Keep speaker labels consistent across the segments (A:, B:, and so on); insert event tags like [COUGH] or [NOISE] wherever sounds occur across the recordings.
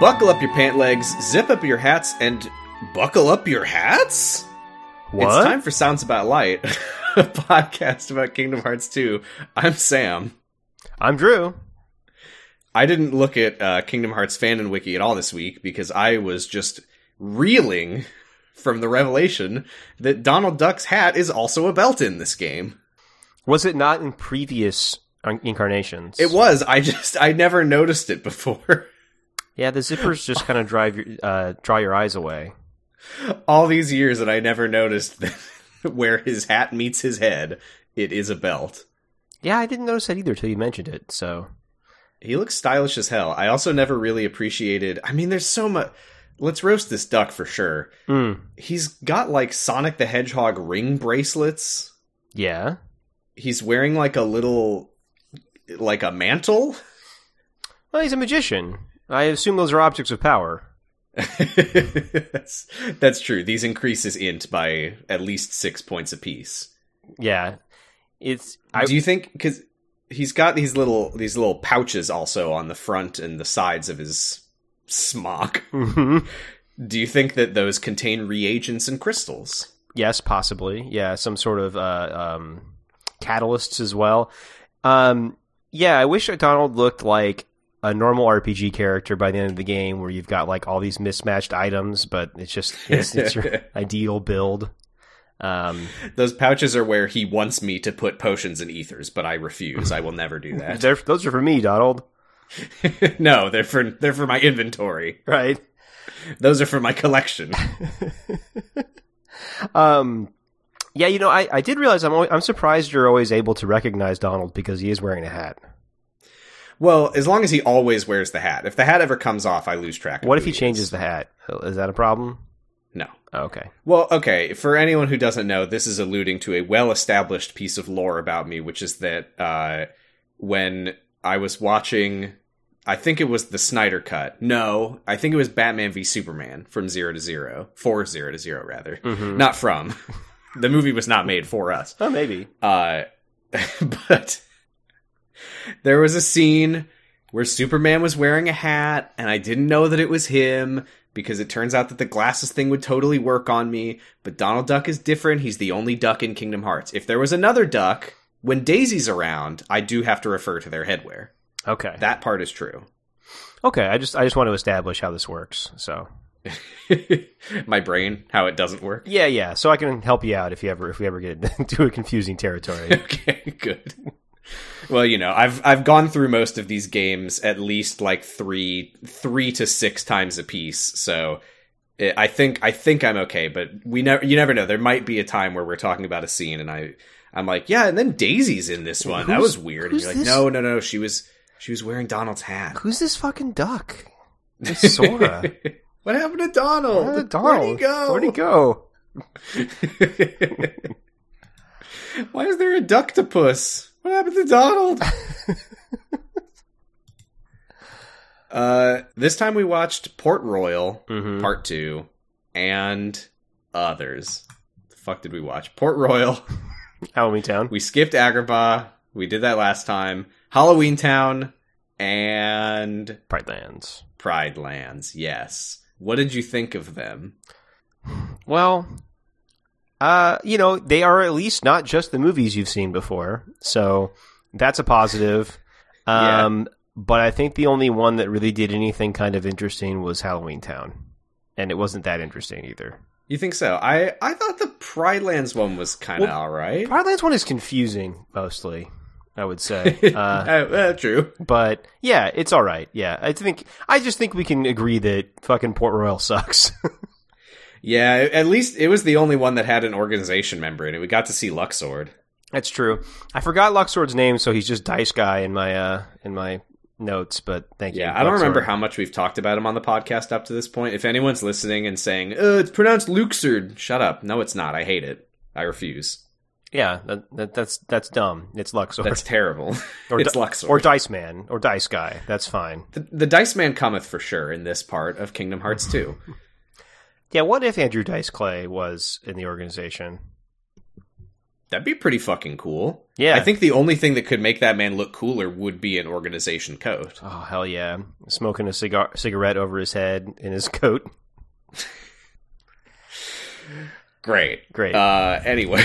A: Buckle up your pant legs, zip up your hats, and buckle up your hats?
B: What?
A: It's time for Sounds About Light, [LAUGHS] a podcast about Kingdom Hearts 2. I'm Sam.
B: I'm Drew.
A: I didn't look at uh, Kingdom Hearts fandom wiki at all this week because I was just reeling from the revelation that Donald Duck's hat is also a belt in this game.
B: Was it not in previous uh, incarnations?
A: It was. I just I never noticed it before. [LAUGHS]
B: Yeah, the zippers just kind of drive your, uh, draw your eyes away.
A: all these years that I never noticed that [LAUGHS] where his hat meets his head, it is a belt.
B: Yeah, I didn't notice that either till you mentioned it. So
A: He looks stylish as hell. I also never really appreciated. I mean, there's so much. Let's roast this duck for sure.
B: mm,
A: He's got like Sonic the Hedgehog ring bracelets.
B: yeah.
A: He's wearing like a little, like a mantle.
B: Well, he's a magician. I assume those are objects of power. [LAUGHS]
A: that's, that's true. These increases int by at least six points apiece.
B: Yeah, it's. I,
A: Do you think because he's got these little these little pouches also on the front and the sides of his smock?
B: Mhm.
A: Do you think that those contain reagents and crystals?
B: Yes, possibly. Yeah, some sort of uh, um, catalysts as well. Um, yeah, I wish Donald looked like a normal RPG character by the end of the game, where you've got like all these mismatched items, but it's just [LAUGHS] it's, it's your [LAUGHS] ideal build. Um,
A: Those pouches are where he wants me to put potions and ethers, but I refuse. I will never do [LAUGHS] that.
B: those are for me, Donald.
A: no, they're for they're for my inventory.
B: Right.
A: Those are for my collection.
B: Um, yeah, you know, I, I did realize I'm always, I'm surprised you're always able to recognize Donald because he is wearing a hat.
A: Well, as long as he always wears the hat. If the hat ever comes off, I lose track. Of
B: What if he
A: is.
B: changes the hat? Is that a problem?
A: No.
B: Oh, okay.
A: Well, okay. For anyone who doesn't know, this is alluding to a well-established piece of lore about me, which is that uh, when I was watching, I think it was the Snyder cut. No, I think it was Batman v Superman from Zero to Zero, for Zero to Zero, rather,
B: Mhm.
A: not from. [LAUGHS] the movie was not made for us.
B: Oh, maybe.
A: Uh, [LAUGHS] but there was a scene where Superman was wearing a hat, and I didn't know that it was him because it turns out that the glasses thing would totally work on me. But Donald Duck is different. He's the only duck in Kingdom Hearts. If there was another duck, when Daisy's around, I do have to refer to their headwear.
B: Okay.
A: That part is true.
B: Okay, I just I just want to establish how this works. So [LAUGHS]
A: My brain, how it doesn't work.
B: yeah, yeah. So I can help you out if you ever if we ever get [LAUGHS] into a confusing territory. [LAUGHS]
A: okay, good. Well, you know, I've I've gone through most of these games at least like three three to six times a piece, so eh, I think I think I'm okay. But we never you never know. There might be a time where we're talking about a scene, and I I'm like, yeah, and then Daisy's in this one. that was weird. And you're like,
B: this?
A: no, no, no. She was she was wearing Donald's hat.
B: Who's this fucking duck? It's [LAUGHS] Sora.
A: what happened to Donald?
B: Where'd
A: Where'd
B: Donald?
A: he go?
B: Where'd he go? [LAUGHS]
A: Why is there a ducktopus? What happened to Donald? [LAUGHS] uh, this time we watched Port Royal
B: Mhm.
A: Part Two and others. The fuck did we watch? Port Royal. [LAUGHS]
B: Halloween Town.
A: We skipped Agrabah. We did that last time. Halloween Town and
B: Pride Lands.
A: Pride Lands. Yes. What did you think of them?
B: Well, uh, you know, they are at least not just the movies you've seen before, so that's a positive.
A: Yeah.
B: Um, but I think the only one that really did anything kind of interesting was Halloween Town, and it wasn't that interesting either.
A: You think so? I I thought the Pride Lands one was kind of
B: Well,
A: all right.
B: Pride Lands one is confusing mostly, I would say. [LAUGHS] Uh,
A: Uh, uh, true.
B: but yeah, it's all right. Yeah, I think I just think we can agree that fucking Port Royal sucks. [LAUGHS]
A: Yeah, at least it was the only one that had an organization member in it. We got to see Luxord.
B: That's true. I forgot Luxord's name, so he's just Dice Guy in my uh in my notes. But thank you.
A: Yeah, I don't remember how much we've talked about him on the podcast up to this point. If anyone's listening and saying, "Uh, it's pronounced Luxord," shut up. No, it's not. I hate it. I refuse.
B: Yeah, that, that, that's that's dumb. It's Luxord
A: That's terrible. [LAUGHS]
B: or
A: it's
B: Di-
A: Luxord.
B: or Dice Man or Dice Guy. That's fine.
A: the, the Dice Man cometh for sure in this part of Kingdom Hearts 2.
B: Yeah, what if Andrew Dice Clay was in the organization?
A: That'd be pretty fucking cool.
B: Yeah.
A: I think the only thing that could make that man look cooler would be an organization coat.
B: Oh hell yeah! Smoking a cigar cigarette over his head in his [LAUGHS] coat.
A: Great.
B: Great.
A: Uh, anyway,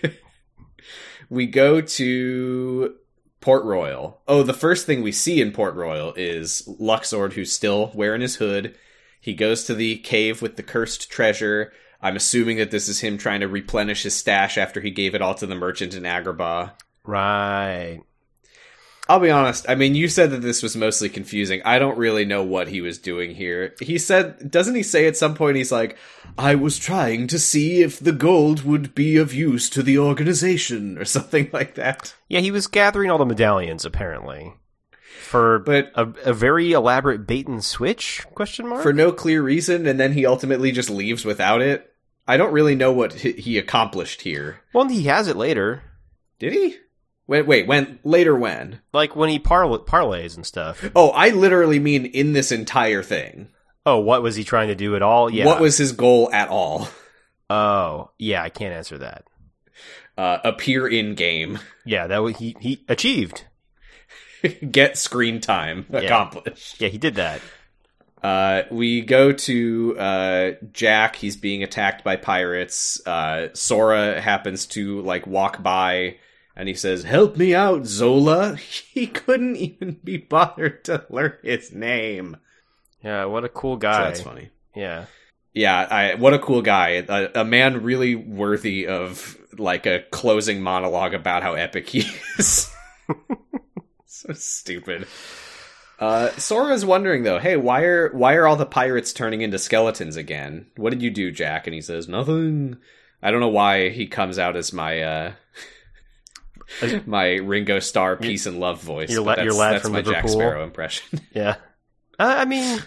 A: [LAUGHS] we go to Port Royal. Oh, the first thing we see in Port Royal is Luxord, who's still wearing his hood. He goes to the cave with the cursed treasure. I'm assuming that this is him trying to replenish his stash after he gave it all to the merchant in Agrabah.
B: right.
A: I'll be honest. I mean, you said that this was mostly confusing. I don't really know what he was doing here. He said, doesn't he say at some point, he's like, I was trying to see if the gold would be of use to the organization or something [LAUGHS] like that.
B: Yeah, he was gathering all the medallions apparently for
A: But
B: a, a very elaborate bait and switch question mark.
A: for no clear reason, and then he ultimately just leaves without it. I don't really know what he he accomplished here.
B: well, he has it later,
A: Did he? Wait, wait, when? Later when?
B: like when he parla- parlays and stuff.
A: Oh, I literally mean in this entire thing.
B: Oh, what was he trying to do at all? Yeah.
A: What was his goal at all?
B: Oh, yeah. I can't answer that.
A: Uh, appear in game.
B: Yeah, that was, he he achieved. [LAUGHS]
A: get screen time accomplished.
B: Yeah, he did that.
A: Uh, we go to uh, Jack. He's being attacked by pirates. Uh, Sora happens to like walk by, and he says, "Help me out, Zola." [LAUGHS] He couldn't even be bothered to learn his name.
B: Yeah, what a cool
A: So
B: guy.
A: that's funny.
B: Yeah.
A: Yeah, I, what a cool guy. A, a man really worthy of like a closing monologue about how epic he [LAUGHS] is. [LAUGHS] so stupid. Uh, Sora's wondering though, hey, why are why are all the pirates turning into skeletons again? What did you do, Jack? And he says, nothing. I don't know why he comes out as my uh, [LAUGHS] my Ringo Starr peace and love voice.
B: Your la- your lad
A: that's
B: from
A: my Jack Sparrow impression. [LAUGHS]
B: Yeah. Uh, I mean,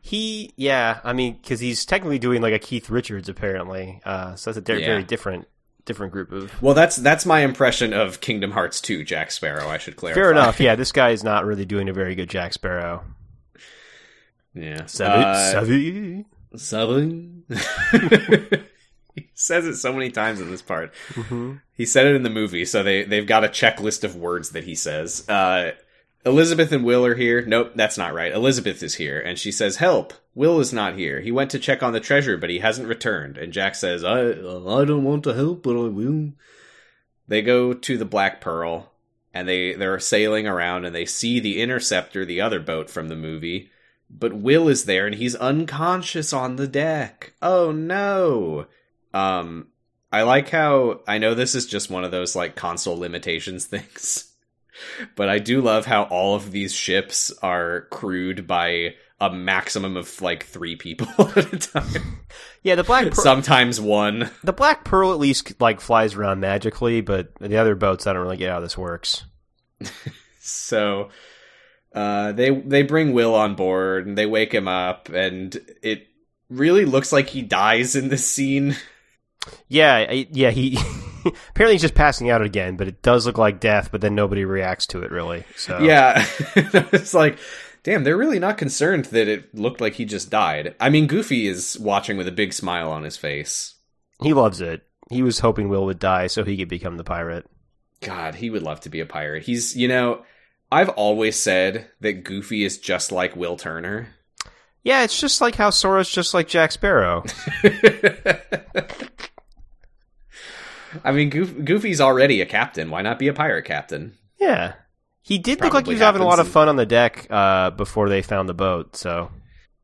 B: he, yeah, I mean, because he's technically doing like a Keith Richards apparently. Uh, so that's a di-
A: Yeah.
B: very different, different group of.
A: well, that's that's my impression of Kingdom Hearts 2 Jack Sparrow. I should clarify.
B: Fair enough. Yeah, this guy is not really doing a very good Jack Sparrow.
A: Yeah.
B: Savvy,
A: Uh,
B: savvy.
A: Seven. [LAUGHS] he says it so many times in this part.
B: Mhm.
A: He said it in the movie, so they they've got a checklist of words that he says. Uh, Elizabeth and Will are here. Nope, that's not right. Elizabeth is here, and she says, "Help! Will is not here. He went to check on the treasure, but he hasn't returned." And Jack says, "I I don't want to help, but I will." They go to the Black Pearl, and they they're sailing around, and they see the Interceptor, the other boat from the movie. But Will is there, and he's unconscious on the deck. Oh no! Um, I like how I know this is just one of those like console limitations [LAUGHS] things, but I do love how all of these ships are crewed by a maximum of like three people [LAUGHS] at a time.
B: Yeah, the Black Pearl,
A: Sometimes one.
B: the Black Pearl at least like flies around magically, but the other boats, I don't really get how this works. [LAUGHS]
A: So uh, they they bring Will on board and they wake him up, and it really looks like he dies in this scene.
B: Yeah, I- yeah, he [LAUGHS] apparently he's just passing out again, but it does look like death. But then nobody reacts to it really. So
A: Yeah, it's like, damn, they're really not concerned that it looked like he just died. I mean, Goofy is watching with a big smile on his face.
B: he loves it. He was hoping Will would die so he could become the pirate.
A: God, he would love to be a pirate. He's, you know, I've always said that Goofy is just like Will Turner.
B: Yeah, it's just like how Sora's just like Jack Sparrow. [LAUGHS] [LAUGHS]
A: I mean, Goofy's already a captain. Why not be a pirate captain?
B: Yeah. He did look like he was having a lot of fun on the deck uh, before they found the boat. So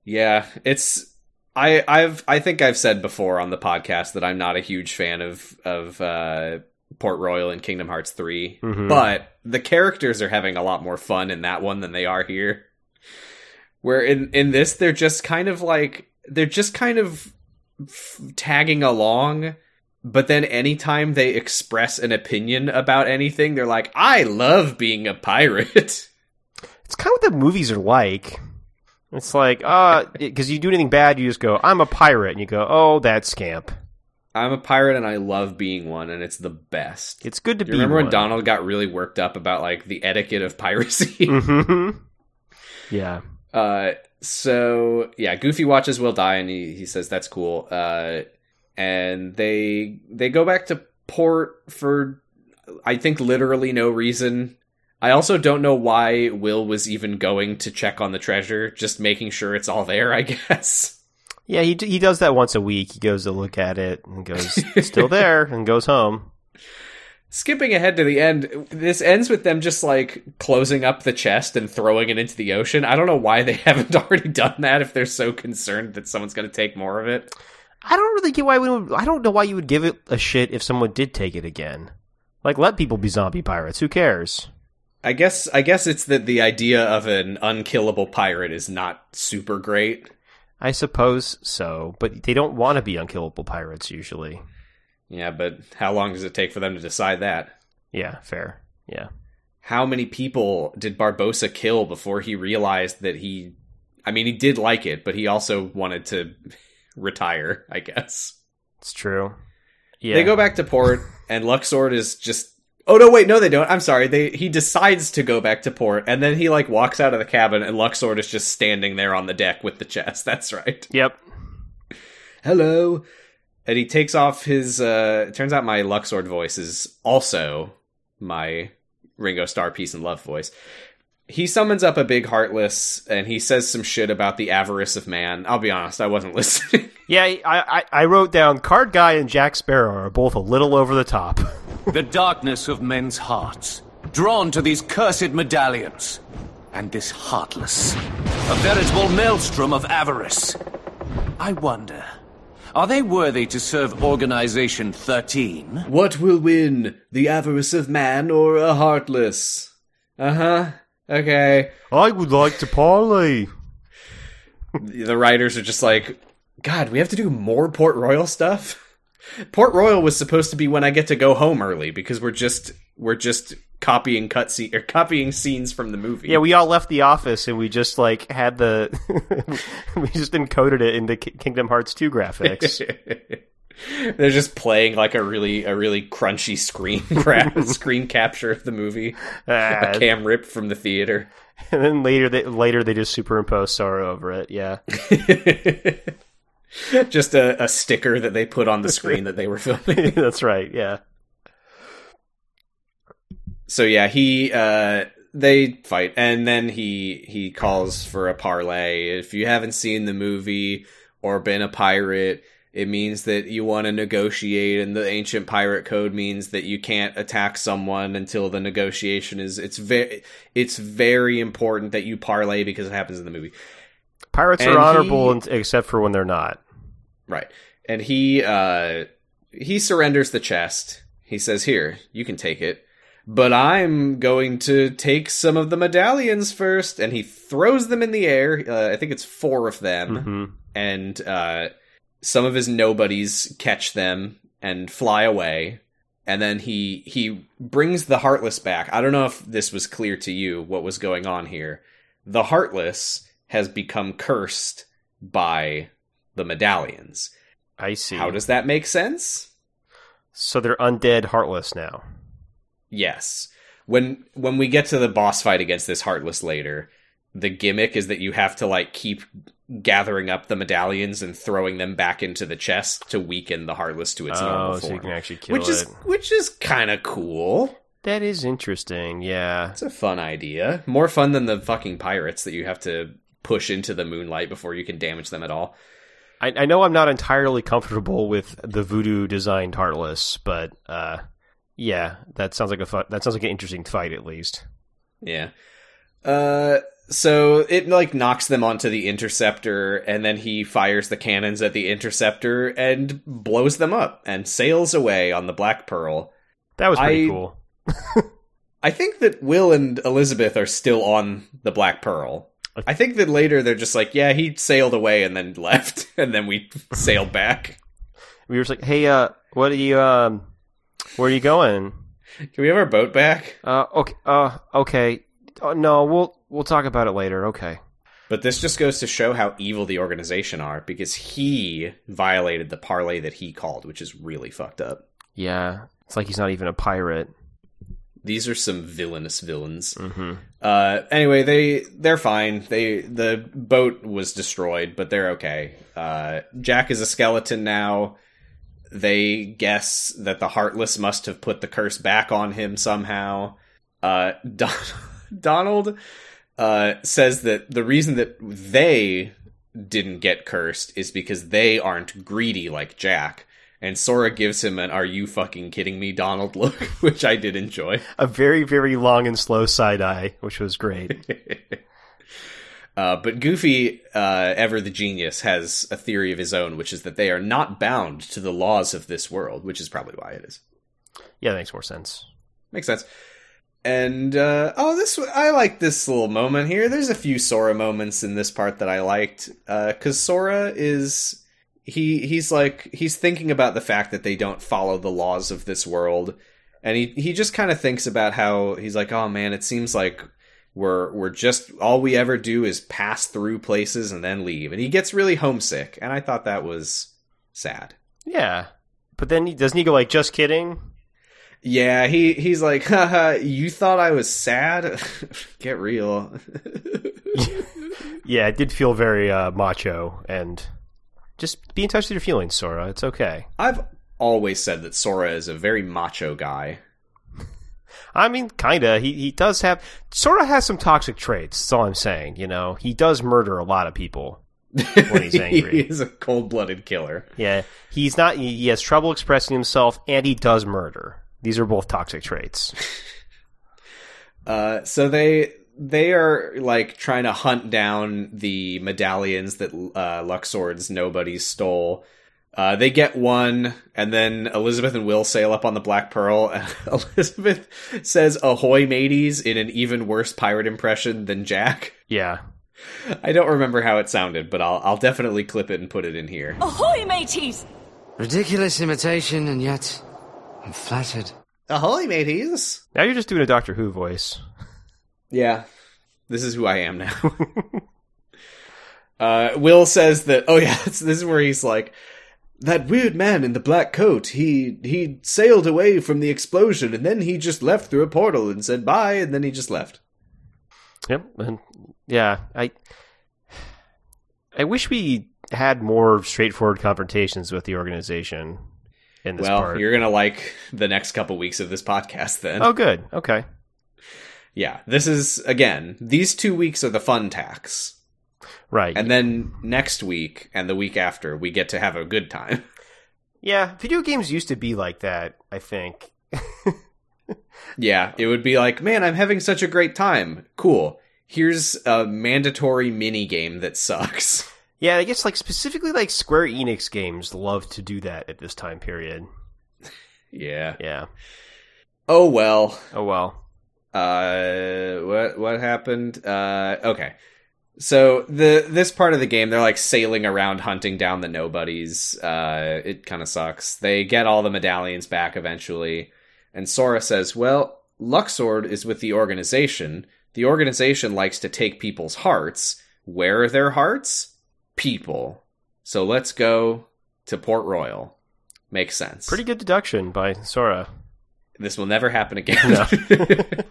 A: Yeah, it's I I've I think I've said before on the podcast that I'm not a huge fan of of uh Port Royal in Kingdom Hearts 3,
B: Mhm.
A: but the characters are having a lot more fun in that one than they are here. Where in in this they're just kind of like they're just kind of f- tagging along but then anytime they express an opinion about anything they're like I love being a pirate. [LAUGHS]
B: it's kind of what the movies are like. It's like, uh, [LAUGHS] because you do anything bad, you just go, I'm a pirate. And you go, oh, that scamp.
A: I'm a pirate and I love being one, and it's the best.
B: It's good to
A: Do
B: be
A: you remember when. Donald got really worked up about like the etiquette of piracy? [LAUGHS]
B: Mhm. yeah.
A: uh, so yeah, Goofy watches Will die, and he he says that's cool. Uh, and they they go back to port for I think literally no reason. I also don't know why Will was even going to check on the treasure, just making sure it's all there, I [LAUGHS] guess.
B: Yeah, he he does that once a week. He goes to look at it and goes, "Still there," and goes home.
A: Skipping ahead to the end, this ends with them just like closing up the chest and throwing it into the ocean. I don't know why they [LAUGHS] haven't already done that if they're so concerned that someone's going to take more of it.
B: I don't really get why we would. I don't know why you would give it a shit if someone did take it again. Like, let people be zombie pirates. Who cares?
A: I guess I guess it's that the idea of an unkillable pirate is not super great.
B: I suppose so, but they don't want to be unkillable pirates usually.
A: Yeah, but how long does it take for them to decide that?
B: Yeah, fair. Yeah.
A: How many people did Barbossa kill before he realized that he I mean he did like it, but he also wanted to retire, I guess.
B: It's true. Yeah.
A: They go back to port and Luxord is just Oh no, wait, no they don't. I'm sorry. They he decides to go back to port and then he like walks out of the cabin and Luxord is just standing there on the deck with the chest. [LAUGHS] That's right.
B: Yep.
A: Hello. And he takes off his uh it turns out my Luxord voice is also my Ringo Starr Peace and Love voice. He summons up a big heartless and he says some shit about the avarice of man. I'll be honest, I wasn't [LAUGHS] listening.
B: Yeah, I, I, I wrote down Card Guy and Jack Sparrow are both a little over the top.
C: the darkness of men's hearts, drawn to these cursed medallions, and this heartless, a veritable maelstrom of avarice. I wonder, are they worthy to serve Organization 13?
A: what will win, the avarice of man or a heartless? Uh-huh. Okay.
B: I would like to parley.
A: The writers are just like, God, we have to do more Port Royal stuff. Port Royal was supposed to be when I get to go home early because we're just we're just copying cutscene or copying scenes from the movie.
B: Yeah, we all left the office and we just like had the [LAUGHS] we just encoded it into Ki- Kingdom Hearts 2 graphics. [LAUGHS]
A: They're just playing like a really a really crunchy screen [LAUGHS] grab screen capture of the movie.
B: Ah,
A: A cam rip from the theater.
B: and then later they later they just superimpose Sora over it. Yeah. [LAUGHS]
A: just a, a sticker that they put on the screen that they were filming. [LAUGHS]
B: That's right. Yeah.
A: so yeah, he uh they fight and then he he calls for a parlay. If you haven't seen the movie or been a pirate, it means that you want to negotiate and the ancient pirate code means that you can't attack someone until the negotiation is it's very it's very important that you parlay because it happens in the movie.
B: Pirates
A: And
B: are honorable
A: he-
B: except for when they're not.
A: Right. And he uh he surrenders the chest. He says, "Here, you can take it." But I'm going to take some of the medallions first, and he throws them in the air. Uh, I think it's four of them,
B: hmm
A: and uh, some of his nobodies catch them and fly away. And then he he brings the heartless back. I don't know if this was clear to you what was going on here. The heartless has become cursed by the medallions.
B: I see.
A: How does that make sense?
B: so they're undead, heartless now.
A: Yes. When when we get to the boss fight against this heartless later, the gimmick is that you have to like keep gathering up the medallions and throwing them back into the chest to weaken the heartless to its normal
B: oh, so
A: form.
B: you can actually kill
A: which
B: it.
A: is which is kind of cool.
B: That is interesting. Yeah.
A: It's a fun idea. More fun than the fucking pirates that you have to push into the moonlight before you can damage them at all.
B: I, I know I'm not entirely comfortable with the voodoo designed heartless, but uh, yeah, that sounds like a fu- that sounds like an interesting fight at least.
A: Yeah. Uh so it like knocks them onto the interceptor and then he fires the cannons at the interceptor and blows them up and sails away on the Black Pearl.
B: That was pretty
A: I-
B: cool. [LAUGHS]
A: I think that Will and Elizabeth are still on the Black Pearl. I think that later they're just like, yeah, he sailed away and then [LAUGHS] left and then we sailed back.
B: We were just like, hey, uh, what are you um, where are you going?
A: Can we have our boat back?
B: Uh, okay, uh, okay. Uh, no, we'll we'll talk about it later. Okay.
A: But this just goes to show how evil the organization are because he violated the parlay that he called, which is really fucked up.
B: Yeah, it's like he's not even a pirate.
A: These are some villainous villains.
B: hmm
A: Uh, anyway, they they're fine. They the boat was destroyed, but they're okay. Uh, Jack is a skeleton now. they guess that the Heartless must have put the curse back on him somehow. Uh, [LAUGHS] Don- Donald uh, says that the reason that they didn't get cursed is because they aren't greedy like Jack. And Sora gives him an "Are you fucking kidding me, Donald?" look, [LAUGHS] which I did enjoy.
B: A very, very long and slow side eye, which was great. [LAUGHS]
A: Uh, but Goofy, uh, ever the genius, has a theory of his own, which is that they are not bound to the laws of this world, which is probably why it is.
B: yeah, that makes more sense.
A: Makes sense. And uh, oh, this I like this little moment here. There's a few Sora moments in this part that I liked because Sora is he he's like he's thinking about the fact that they don't follow the laws of this world, and he he just kind of thinks about how he's like, oh man, it seems like we're we're just all we ever do is pass through places and then leave, and he gets really homesick, and I thought that was sad.
B: Yeah. But then doesn't he go like, just kidding?
A: Yeah, he he's like, haha, you thought I was sad? [LAUGHS] Get real. [LAUGHS]
B: Yeah, it did feel very uh, macho and just be in touch with your feelings, Sora. It's okay.
A: I've always said that Sora is a very macho guy.
B: I mean, kinda. He he does have Sora has some toxic traits. That's all I'm saying. You know, he does murder a lot of people when he's [LAUGHS] angry.
A: he is a cold-blooded killer.
B: yeah, he's not. He has trouble expressing himself, and he does murder. These are both toxic traits. [LAUGHS]
A: Uh, so they they are like trying to hunt down the medallions that uh, Luxord's nobody stole. Uh, they get one, and then Elizabeth and Will sail up on the Black Pearl. And [LAUGHS] Elizabeth says "Ahoy, mateys!" in an even worse pirate impression than Jack.
B: Yeah,
A: I don't remember how it sounded, but I'll I'll definitely clip it and put it in here.
D: Ahoy, mateys!
E: Ridiculous imitation, and yet I'm flattered.
A: Ahoy, mateys!
B: now you're just doing a Doctor Who voice.
A: Yeah, this is who I am now. [LAUGHS] uh, Will says that. Oh yeah, [LAUGHS] this is where he's like, that weird man in the black coat. He he sailed away from the explosion, and then he just left through a portal and said bye, and then he just left.
B: Yep, and yeah, I I wish we had more straightforward confrontations with the organization in this
A: well,
B: part.
A: you're gonna like the next couple weeks of this podcast then.
B: Oh, good. Okay.
A: Yeah, this is again. These two weeks are the fun tax,
B: Right.
A: and then next week and the week after, we get to have a good time. [LAUGHS]
B: yeah, video games used to be like that, I think. [LAUGHS]
A: Yeah, it would be like, man, I'm having such a great time. Cool. Here's a mandatory mini game that sucks. [LAUGHS]
B: Yeah, I guess like specifically like Square Enix games love to do that at this time period. [LAUGHS]
A: Yeah.
B: Yeah.
A: Oh well.
B: Oh well.
A: Uh, what what happened? Uh, okay. So the this part of the game, they're like sailing around hunting down the nobodies. Uh, it kind of sucks. They get all the medallions back eventually, and Sora says, "Well, Luxord is with the organization. The organization likes to take people's hearts. Where are their hearts? People. So let's go to Port Royal. Makes sense.
B: Pretty good deduction by Sora.
A: This will never happen again. [LAUGHS] [LAUGHS]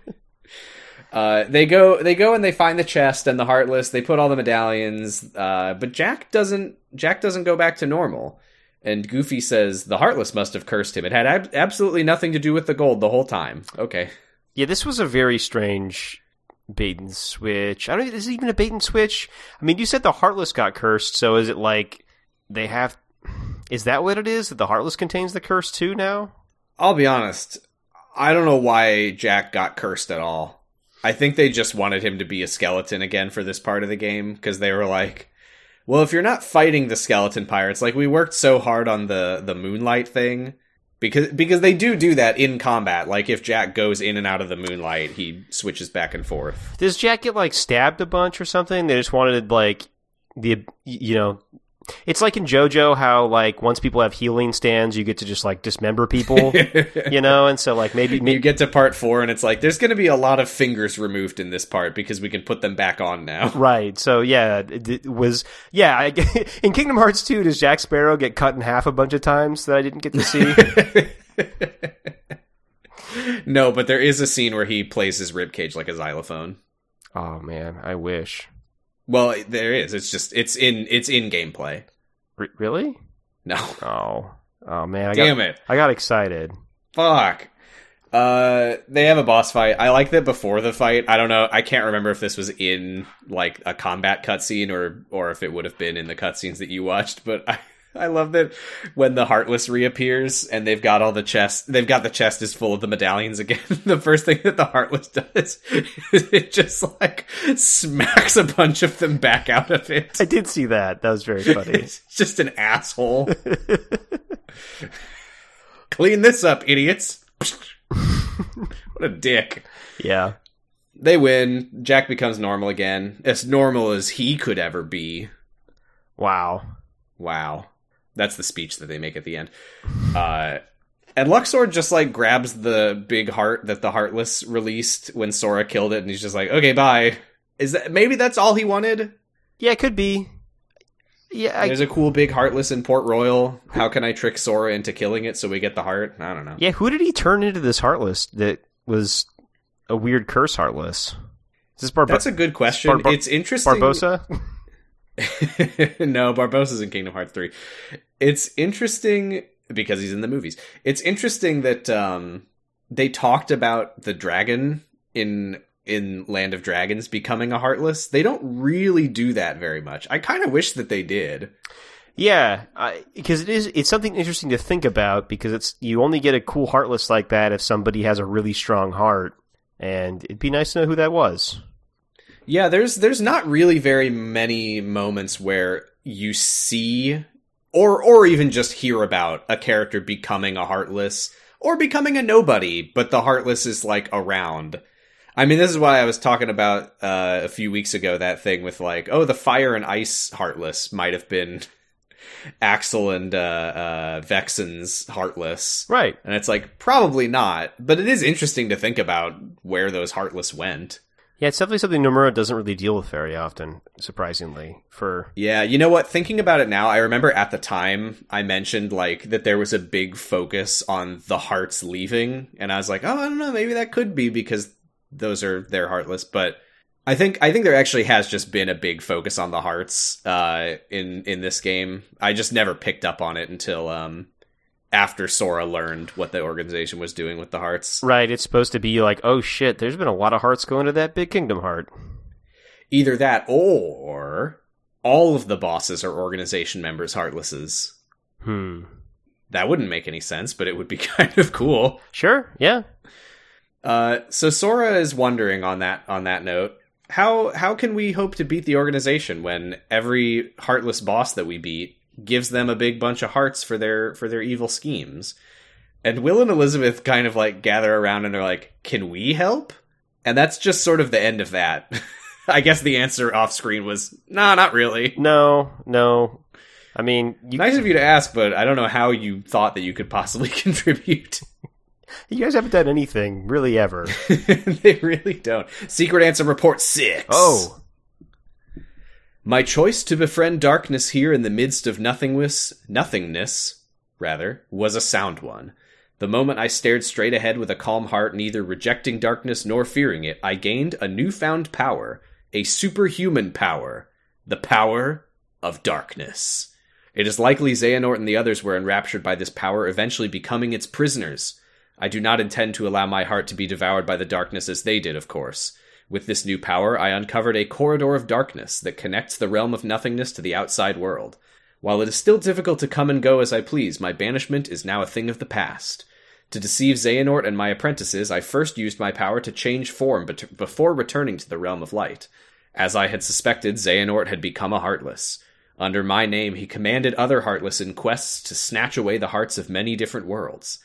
A: uh, they go, they go, and they find the chest and the heartless. They put all the medallions, uh, but Jack doesn't. Jack doesn't go back to normal. And Goofy says the heartless must have cursed him. It had ab- absolutely nothing to do with the gold the whole time. Okay,
B: Yeah, this was a very strange bait and switch. I don't. Is it even a bait and switch? I mean, you said the Heartless got cursed, so is it like they have? Is that what it is? That the Heartless contains the curse too now?
A: I'll be honest. I don't know why Jack got cursed at all. I think they just wanted him to be a skeleton again for this part of the game because they were like, well, if you're not fighting the skeleton pirates, like we worked so hard on the the moonlight thing because because they do do that in combat. Like if Jack goes in and out of the moonlight, he switches back and forth.
B: Does Jack get like stabbed a bunch or something? They just wanted like the you know. It's like in JoJo how like once people have healing stands, you get to just like dismember people, [LAUGHS] you know, and so like maybe,
A: You get to part four, and it's like there's going to be a lot of fingers removed in this part because we can put them back on now. [LAUGHS]
B: Right. So yeah, it, it was yeah. I, [LAUGHS] in Kingdom Hearts 2, does Jack Sparrow get cut in half a bunch of times that I didn't get to see?
A: no, but there is a scene where he plays his ribcage like a xylophone.
B: oh man, I wish.
A: Well, there is. It's just it's in it's in gameplay.
B: R- really?
A: No,
B: Oh, Oh man, I
A: Damn
B: got,
A: it.
B: I got excited.
A: Fuck. Uh, they have a boss fight. I like that before the fight. I don't know. I can't remember if this was in like a combat cutscene or or if it would have been in the cutscenes that you watched. But I [LAUGHS] I love that when the Heartless reappears and they've got all the chest. They've got the chest is full of the medallions again. [LAUGHS] the first thing that the Heartless does is [LAUGHS] it just like smacks a bunch of them back out of it.
B: I did see that. That was very funny.
A: It's just an asshole. Clean this up, idiots. what a dick.
B: yeah.
A: They win. Jack becomes normal again. As normal as he could ever be.
B: Wow.
A: Wow. That's the speech that they make at the end. Uh, and Luxord just like grabs the big heart that the Heartless released when Sora killed it, and he's just like, "Okay, bye." Is that maybe that's all he wanted?
B: Yeah, it could be. Yeah, I,
A: There's a cool big Heartless in Port Royal. How can I trick Sora into killing it so we get the heart? I don't know.
B: yeah. Who did he turn into this Heartless that was a weird curse Heartless? Is this Barb-
A: That's a good question. It's interesting.
B: Barbossa? [LAUGHS] [LAUGHS]
A: no, Barbossa's in Kingdom Hearts 3. It's interesting because he's in the movies. It's interesting that um, they talked about the dragon in in Land of Dragons becoming a heartless. They don't really do that very much. I kind of wish that they did.
B: Yeah, because it is. It's something interesting to think about because it's you only get a cool Heartless like that if somebody has a really strong heart, and it'd be nice to know who that was.
A: Yeah, there's there's not really very many moments where you see or or even just hear about a character becoming a heartless or becoming a nobody, but the heartless is like around. I mean, this is why I was talking about uh, a few weeks ago that thing with like, oh, the fire and ice heartless might have been [LAUGHS] Axel and uh, uh, Vexen's heartless,
B: Right.
A: and it's like probably not, but it is interesting to think about where those heartless went.
B: Yeah, it's definitely something Nomura doesn't really deal with very often, surprisingly. For
A: Yeah, you know what? Thinking about it now, I remember at the time I mentioned like that there was a big focus on the hearts leaving, and I was like, oh, I don't know, maybe that could be because those are they're heartless, but I think I think there actually has just been a big focus on the hearts uh, in in this game. I just never picked up on it until um, after Sora learned what the organization was doing with the hearts.
B: right, it's supposed to be like, oh shit, there's been a lot of hearts going to that big kingdom heart.
A: Either that or all of the bosses are organization members heartlesses.
B: Hmm.
A: That wouldn't make any sense, but it would be [LAUGHS] kind of cool.
B: Sure. Yeah.
A: Uh, so Sora is wondering on that on that note, how how can we hope to beat the organization when every heartless boss that we beat gives them a big bunch of hearts for their for their evil schemes? And Will and Elizabeth kind of like gather around and they're like, "Can we help?" And that's just sort of the end of that. [LAUGHS] I guess the answer off screen was, "Nah, not really."
B: No. No. I mean, you,
A: Nice of you to ask, but I don't know how you thought that you could possibly [LAUGHS] contribute.
B: you guys haven't done anything really ever. [LAUGHS]
A: they really don't. Secret answer report six.
B: Oh.
A: My choice to befriend darkness here in the midst of nothingness, nothingness, rather, was a sound one. The moment I stared straight ahead with a calm heart, neither rejecting darkness nor fearing it, I gained a newfound power, a superhuman power, the power of darkness. It is likely Xehanort and the others were enraptured by this power, eventually becoming its prisoners. I do not intend to allow my heart to be devoured by the darkness as they did, of course. With this new power, I uncovered a corridor of darkness that connects the realm of nothingness to the outside world. While it is still difficult to come and go as I please, my banishment is now a thing of the past. To deceive Xehanort and my apprentices, I first used my power to change form bet- before returning to the realm of light. As I had suspected, Xehanort had become a Heartless. Under my name, he commanded other Heartless in quests to snatch away the hearts of many different worlds.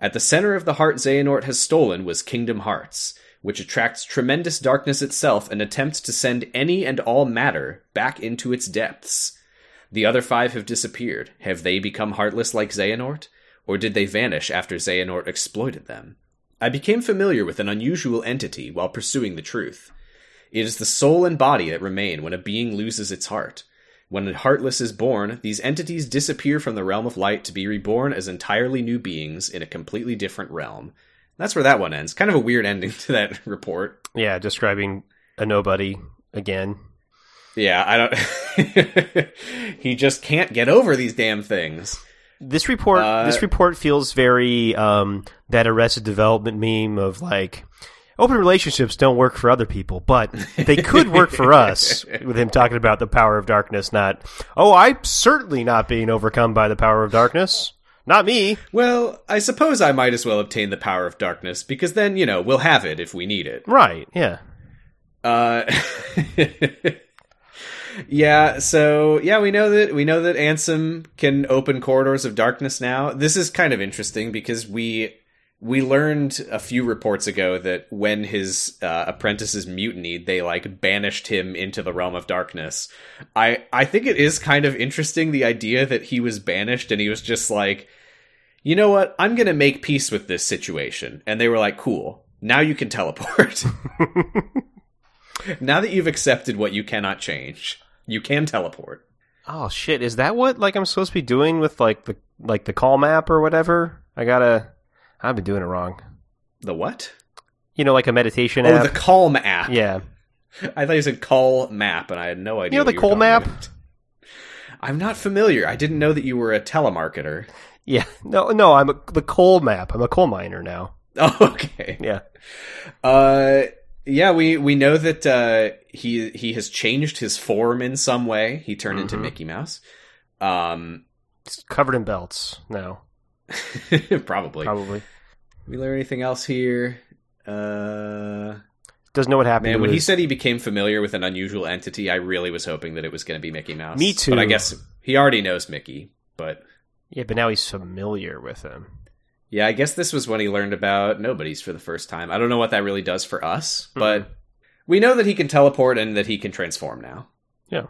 A: At the center of the heart Xehanort has stolen was Kingdom Hearts, which attracts tremendous darkness itself and attempts to send any and all matter back into its depths. The other five have disappeared. Have they become heartless like Xehanort? Or did they vanish after Xehanort exploited them? I became familiar with an unusual entity while pursuing the truth. It is the soul and body that remain when a being loses its heart. When a heartless is born, these entities disappear from the realm of light to be reborn as entirely new beings in a completely different realm. That's where that one ends. Kind of a weird ending to that [LAUGHS] report.
B: Yeah, describing a nobody again.
A: Yeah, I don't. [LAUGHS] he just can't get over these damn things.
B: This report
A: Uh,
B: this report feels very um, that Arrested Development meme of like open relationships don't work for other people, but they could work for us. [LAUGHS] With him talking about the power of darkness, not oh, I'm certainly not being overcome by the power of darkness. Not me.
A: Well, I suppose I might as well obtain the power of darkness because then, you know, we'll have it if we need it.
B: Right? Yeah.
A: Uh [LAUGHS] Yeah, so yeah, we know that we know that Ansem can open corridors of darkness now. This is kind of interesting because we we learned a few reports ago that when his uh, apprentices mutinied, they like banished him into the realm of darkness. I I think it is kind of interesting the idea that he was banished and he was just like, you know what, I'm gonna make peace with this situation, and they were like, cool, now you can teleport. [LAUGHS] now that you've accepted what you cannot change, you can teleport.
B: Oh shit! Is that what like I'm supposed to be doing with like the like the call map or whatever? I gotta. I've been doing it wrong.
A: The what?
B: You know, like a meditation
A: Oh,
B: app.
A: the Calm app.
B: yeah. [LAUGHS]
A: I thought you said Call Map, and I had no idea.
B: You know the Call map?
A: about. I'm not familiar. I didn't know that you were a telemarketer.
B: Yeah. No, no. I'm a, the coal map. I'm a coal miner now. [LAUGHS]
A: Oh, okay.
B: Yeah.
A: Uh, yeah, we we know that uh, he he has changed his form in some way. He turned into
B: Mhm.
A: Mickey Mouse. Um,
B: It's covered in belts now. [LAUGHS]
A: probably.
B: Probably.
A: We learn anything else here? Uh,
B: Doesn't know what happened.
A: man, when he said he became familiar with an unusual entity, I really was hoping that it was going to be Mickey Mouse.
B: Me too.
A: But I guess he already knows Mickey. But
B: yeah, but now he's familiar with him.
A: yeah, I guess this was when he learned about nobodies for the first time. I don't know what that really does for us,
B: Hmm.
A: but we know that he can teleport and that he can transform now.
B: Yeah.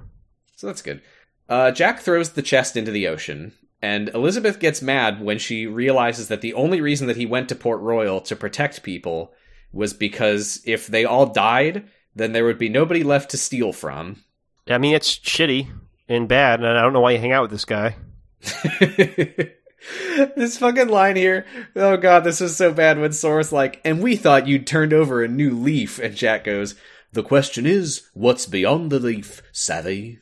A: So that's good. Uh, Jack throws the chest into the ocean, and Elizabeth gets mad when she realizes that the only reason that he went to Port Royal to protect people was because if they all died, then there would be nobody left to steal from.
B: I mean, it's shitty and bad, and I don't know why you hang out with this guy. [LAUGHS]
A: this fucking line here. Oh god, this is so bad when Sora's like, and we thought you'd turned over a new leaf, and Jack goes, The question is, what's beyond the leaf, savvy?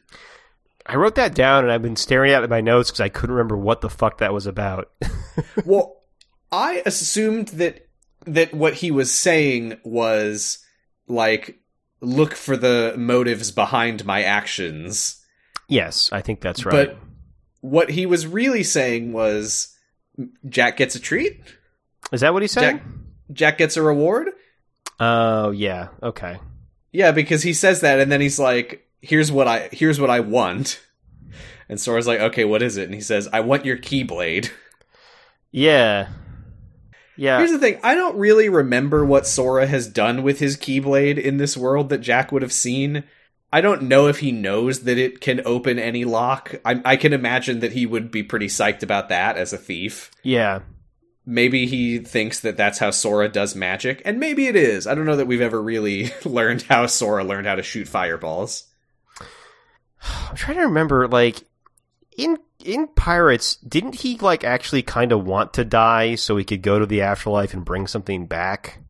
B: I wrote that down, and I've been staring at my notes because I couldn't remember what the fuck that was about. [LAUGHS]
A: well, I assumed that that what he was saying was like look for the motives behind my actions.
B: yes, I think that's right.
A: But what he was really saying was Jack gets a treat?
B: Is that what he said?
A: Jack Jack gets a reward?
B: Oh, yeah. Okay.
A: Yeah, because he says that and then he's like, "Here's what I here's what I want." And Sora's like, "Okay, what is it?" And he says, "I want your keyblade."
B: Yeah. Yeah.
A: Here's the thing, I don't really remember what Sora has done with his keyblade in this world that Jack would have seen. I don't know if he knows that it can open any lock. I, I can imagine that he would be pretty psyched about that as a thief.
B: yeah.
A: Maybe he thinks that that's how Sora does magic, and maybe it is. I don't know that we've ever really [LAUGHS] learned how Sora learned how to shoot fireballs.
B: I'm trying to remember, like, in in Pirates, didn't he like actually kind of want to die so he could go to the afterlife and bring something back?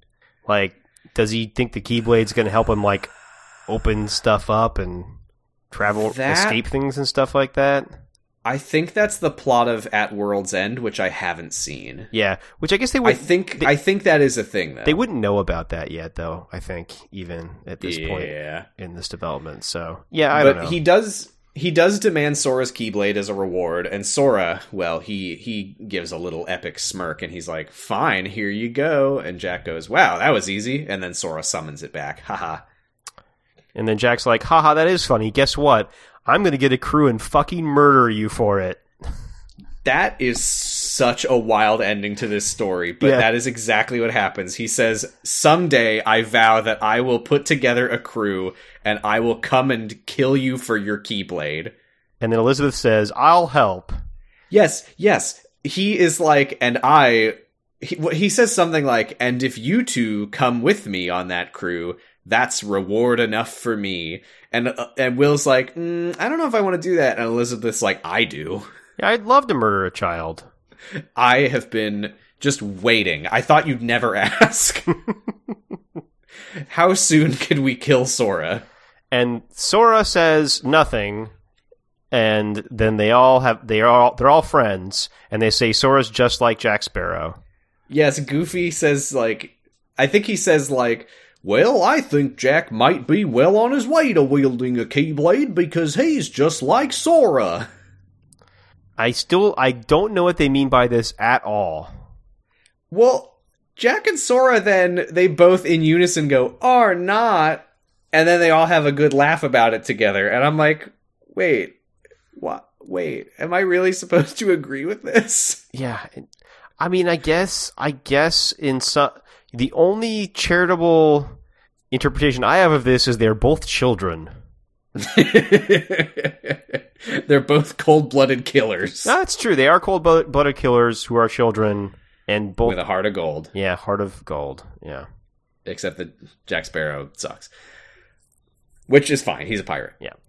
B: Like, does he think the Keyblade's going to help him like open stuff up and travel,
A: That-
B: escape things and stuff like that?
A: I think that's the plot of At World's End, which I haven't seen.
B: Yeah, which I guess they
A: I think
B: they-
A: I think that is a thing though.
B: they wouldn't know about that yet, though. I think even at this point in this development. So yeah, I
A: but
B: don't know.
A: he does he does demand Sora's keyblade as a reward, and Sora, well, he he gives a little epic smirk, and he's like, "Fine, here you go." And Jack goes, "Wow, that was easy." And then Sora summons it back. Haha.
B: And then Jack's like, "Haha, that is funny. Guess what? I'm going to get a crew and fucking murder you for it."
A: That is such a wild ending to this story, but
B: Yeah.
A: that is exactly what happens. He says, Someday I vow that I will put together a crew and I will come and kill you for your keyblade.
B: And then Elizabeth says, "I'll help."
A: Yes, yes. He is like, and I. He, he says something like, and if you two come with me on that crew, that's reward enough for me. And uh, and Will's like, mm, I don't know if I want to do that. And Elizabeth's like, I do.
B: Yeah, I'd love to murder a child.
A: I have been just waiting. I thought you'd never [LAUGHS] ask. How soon could we kill Sora?
B: And Sora says nothing. and then they all have they are all they're all friends, and they say Sora's just like Jack Sparrow.
A: Yes, Goofy says like I think he says like, "Well, I think Jack might be well on his way to wielding a keyblade because he's just like Sora."
B: I still I don't know what they mean by this at all.
A: Well, Jack and Sora then they both in unison go, "Are not," and then they all have a good laugh about it together, and I'm like, "Wait, what? Wait, am I really supposed to agree with this?"
B: Yeah, I mean, I guess I guess in some the only charitable interpretation I have of this is they're both children. [LAUGHS]
A: They're both cold-blooded killers
B: No, that's true. They are cold blooded killers who are children, and both
A: with a heart of gold.
B: yeah, heart of gold. Yeah,
A: except that Jack Sparrow sucks. Which is fine. He's a pirate.
B: yeah. [LAUGHS]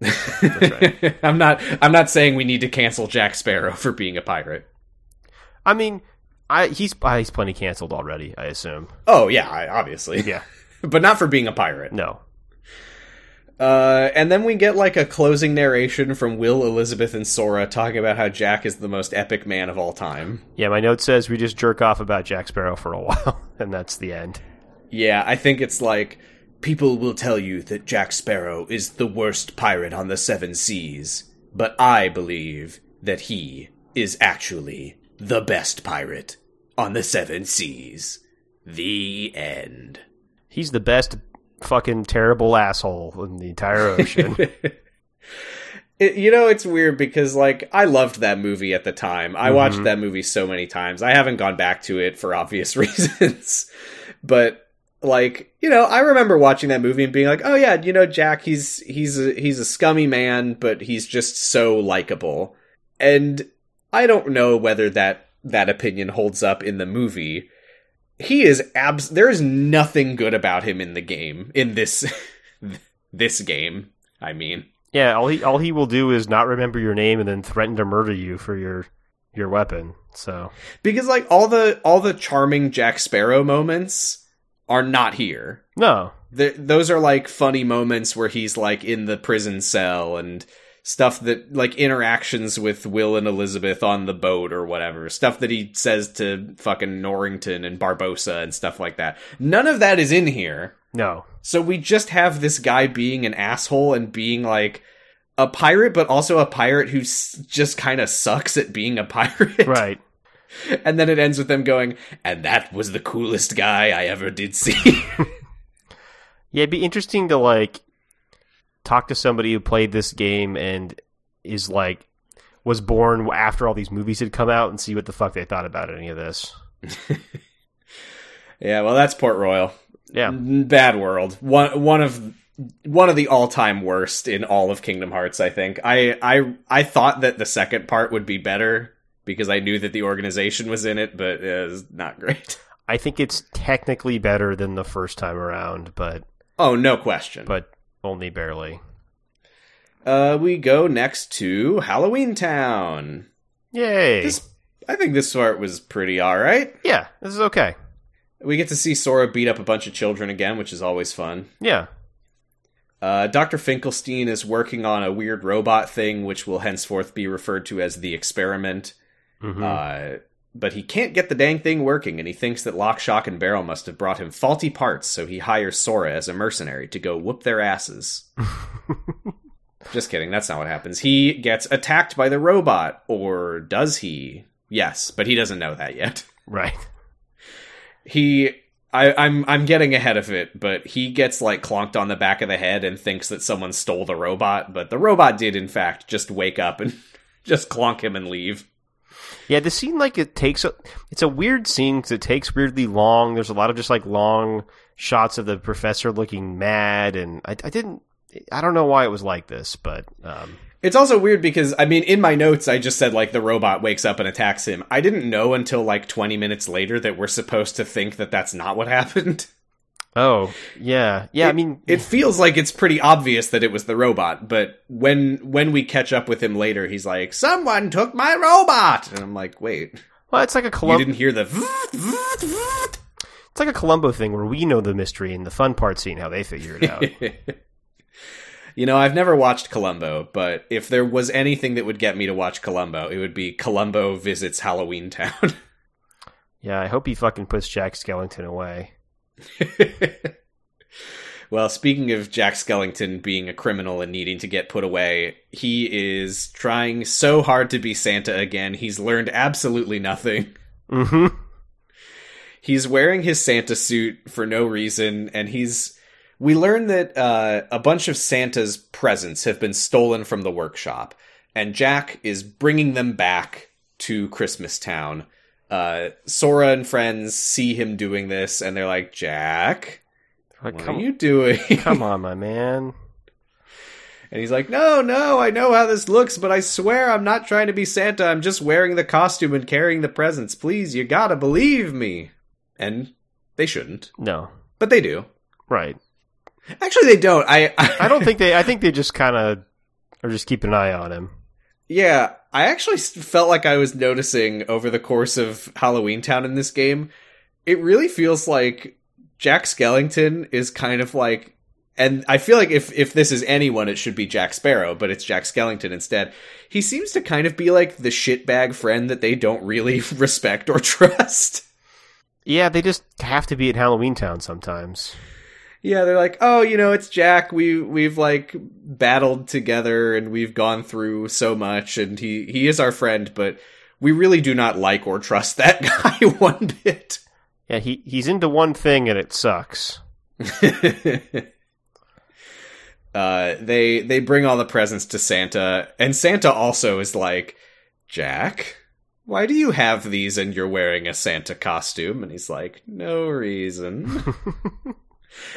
B: right.
A: I'm not. I'm not saying we need to cancel Jack Sparrow for being a pirate.
B: I mean, I he's uh, he's plenty canceled already. I assume.
A: Oh yeah, I, obviously.
B: Yeah. [LAUGHS]
A: but not for being a pirate.
B: No.
A: Uh, and then we get like a closing narration from Will, Elizabeth, and Sora talking about how Jack is the most epic man of all time.
B: Yeah, my note says we just jerk off about Jack Sparrow for a [LAUGHS] while, and that's the end.
A: Yeah, I think it's like people will tell you that Jack Sparrow is the worst pirate on the seven seas, but I believe that he is actually the best pirate on the seven seas. The end.
B: He's the best fucking terrible asshole in the entire ocean. [LAUGHS]
A: It, you know, it's weird because like I loved that movie at the time. I mm-hmm. watched that movie so many times. I haven't gone back to it for obvious [LAUGHS] reasons. but like, you know, I remember watching that movie and being like, "Oh yeah, you know, Jack, he's he's a, he's a scummy man, but he's just so likable." And I don't know whether that that opinion holds up in the movie. He is abs there is nothing good about him in the game in this [LAUGHS] this game, I mean.
B: yeah, all he all he will do is not remember your name and then threaten to murder you for your your weapon. So
A: because like all the all the charming Jack Sparrow moments are not here.
B: no,
A: Th those are like funny moments where he's like in the prison cell and stuff that like interactions with Will and Elizabeth on the boat or whatever. Stuff that he says to fucking Norrington and Barbossa and stuff like that. None of that is in here.
B: no,
A: So we just have this guy being an asshole and being like a pirate, but also a pirate who just kind of sucks at being a [LAUGHS] pirate.
B: right.
A: And then it ends with them going, and that was the coolest guy I ever did see. [LAUGHS]
B: Yeah, it'd be interesting to like talk to somebody who played this game and is like was born after all these movies had come out and see what the fuck they thought about any of this. [LAUGHS]
A: yeah, well, that's Port Royal.
B: Yeah.
A: Bad world. One one of one of the all time worst in all of Kingdom Hearts. I think. I I I thought that the second part would be better because I knew that the organization was in it, but it was not great. [LAUGHS]
B: I think it's technically better than the first time around, but
A: Oh, no question.
B: but only barely.
A: uh, we go next to Halloween Town.
B: Yay.
A: This, I think this part was pretty all right.
B: yeah, this is okay.
A: We get to see Sora beat up a bunch of children again, which is always fun.
B: Yeah.
A: Uh, Dr. Finkelstein is working on a weird robot thing, which will henceforth be referred to as the experiment.
B: Mhm.
A: Uh, but he can't get the dang thing working, and he thinks that Lock, Shock, and Barrel must have brought him faulty parts, so he hires Sora as a mercenary to go whoop their asses. [LAUGHS] Just kidding, that's not what happens. He gets attacked by the robot, or does he? Yes, but he doesn't know that yet. [LAUGHS]
B: right.
A: he I, I'm I'm getting ahead of it, but he gets like clonked on the back of the head and thinks that someone stole the robot, but the robot did in fact just wake up and [LAUGHS] just clonk him and leave.
B: Yeah, the scene like it takes a it's a weird scene because it takes weirdly long. There's a lot of just like long shots of the professor looking mad, and I, I didn't I don't know why it was like this, but um,
A: It's also weird because I mean in my notes I just said like the robot wakes up and attacks him. I didn't know until like 20 minutes later that we're supposed to think that that's not what happened.
B: Oh yeah, yeah. I mean,
A: It feels like it's pretty obvious that it was the robot, but when when we catch up with him later, he's like, "Someone took my robot," and I'm like, "Wait,
B: well, it's like a
A: you didn't hear the?"
B: it's like a Columbo thing where we know the mystery and the fun part seeing how they figure it out. [LAUGHS]
A: You know, I've never watched Columbo, but if there was anything that would get me to watch Columbo, it would be Columbo visits Halloween Town. [LAUGHS]
B: Yeah, I hope he fucking puts Jack Skellington away. [LAUGHS]
A: well, speaking of Jack Skellington being a criminal and needing to get put away, he is trying so hard to be Santa again. He's learned absolutely nothing. [LAUGHS]
B: Mm-hmm.
A: He's wearing his Santa suit for no reason, and he's. We learn that uh, a bunch of Santa's presents have been stolen from the workshop, and Jack is bringing them back to Christmas Town. Uh, Sora and friends see him doing this, and they're like, "Jack,
B: Like,
A: what are you doing?" [LAUGHS]
B: come on, my man.
A: And he's like, No, no, I know how this looks, but I swear I'm not trying to be Santa. I'm just wearing the costume and carrying the presents. Please, you gotta believe me. And they shouldn't,
B: No,
A: but they do.
B: right.
A: Actually, they don't. I, I,
B: I don't think [LAUGHS] they. I think they just kind of are just keeping an eye on him.
A: Yeah, I actually felt like I was noticing over the course of Halloween Town in this game. It really feels like Jack Skellington is kind of like, and I feel like if if this is anyone, it should be Jack Sparrow, but it's Jack Skellington instead. He seems to kind of be like the shitbag friend that they don't really [LAUGHS] respect or trust.
B: Yeah, they just have to be at Halloween Town sometimes.
A: Yeah, they're like, oh, you know, it's Jack. We we've like battled together and we've gone through so much, and he he is our friend, but we really do not like or trust [LAUGHS] that guy one bit.
B: Yeah, he he's into one thing and it sucks. [LAUGHS]
A: uh, they they bring all the presents to Santa, and Santa also is like, Jack, why do you have these and you're wearing a Santa costume? And he's like, no reason. [LAUGHS]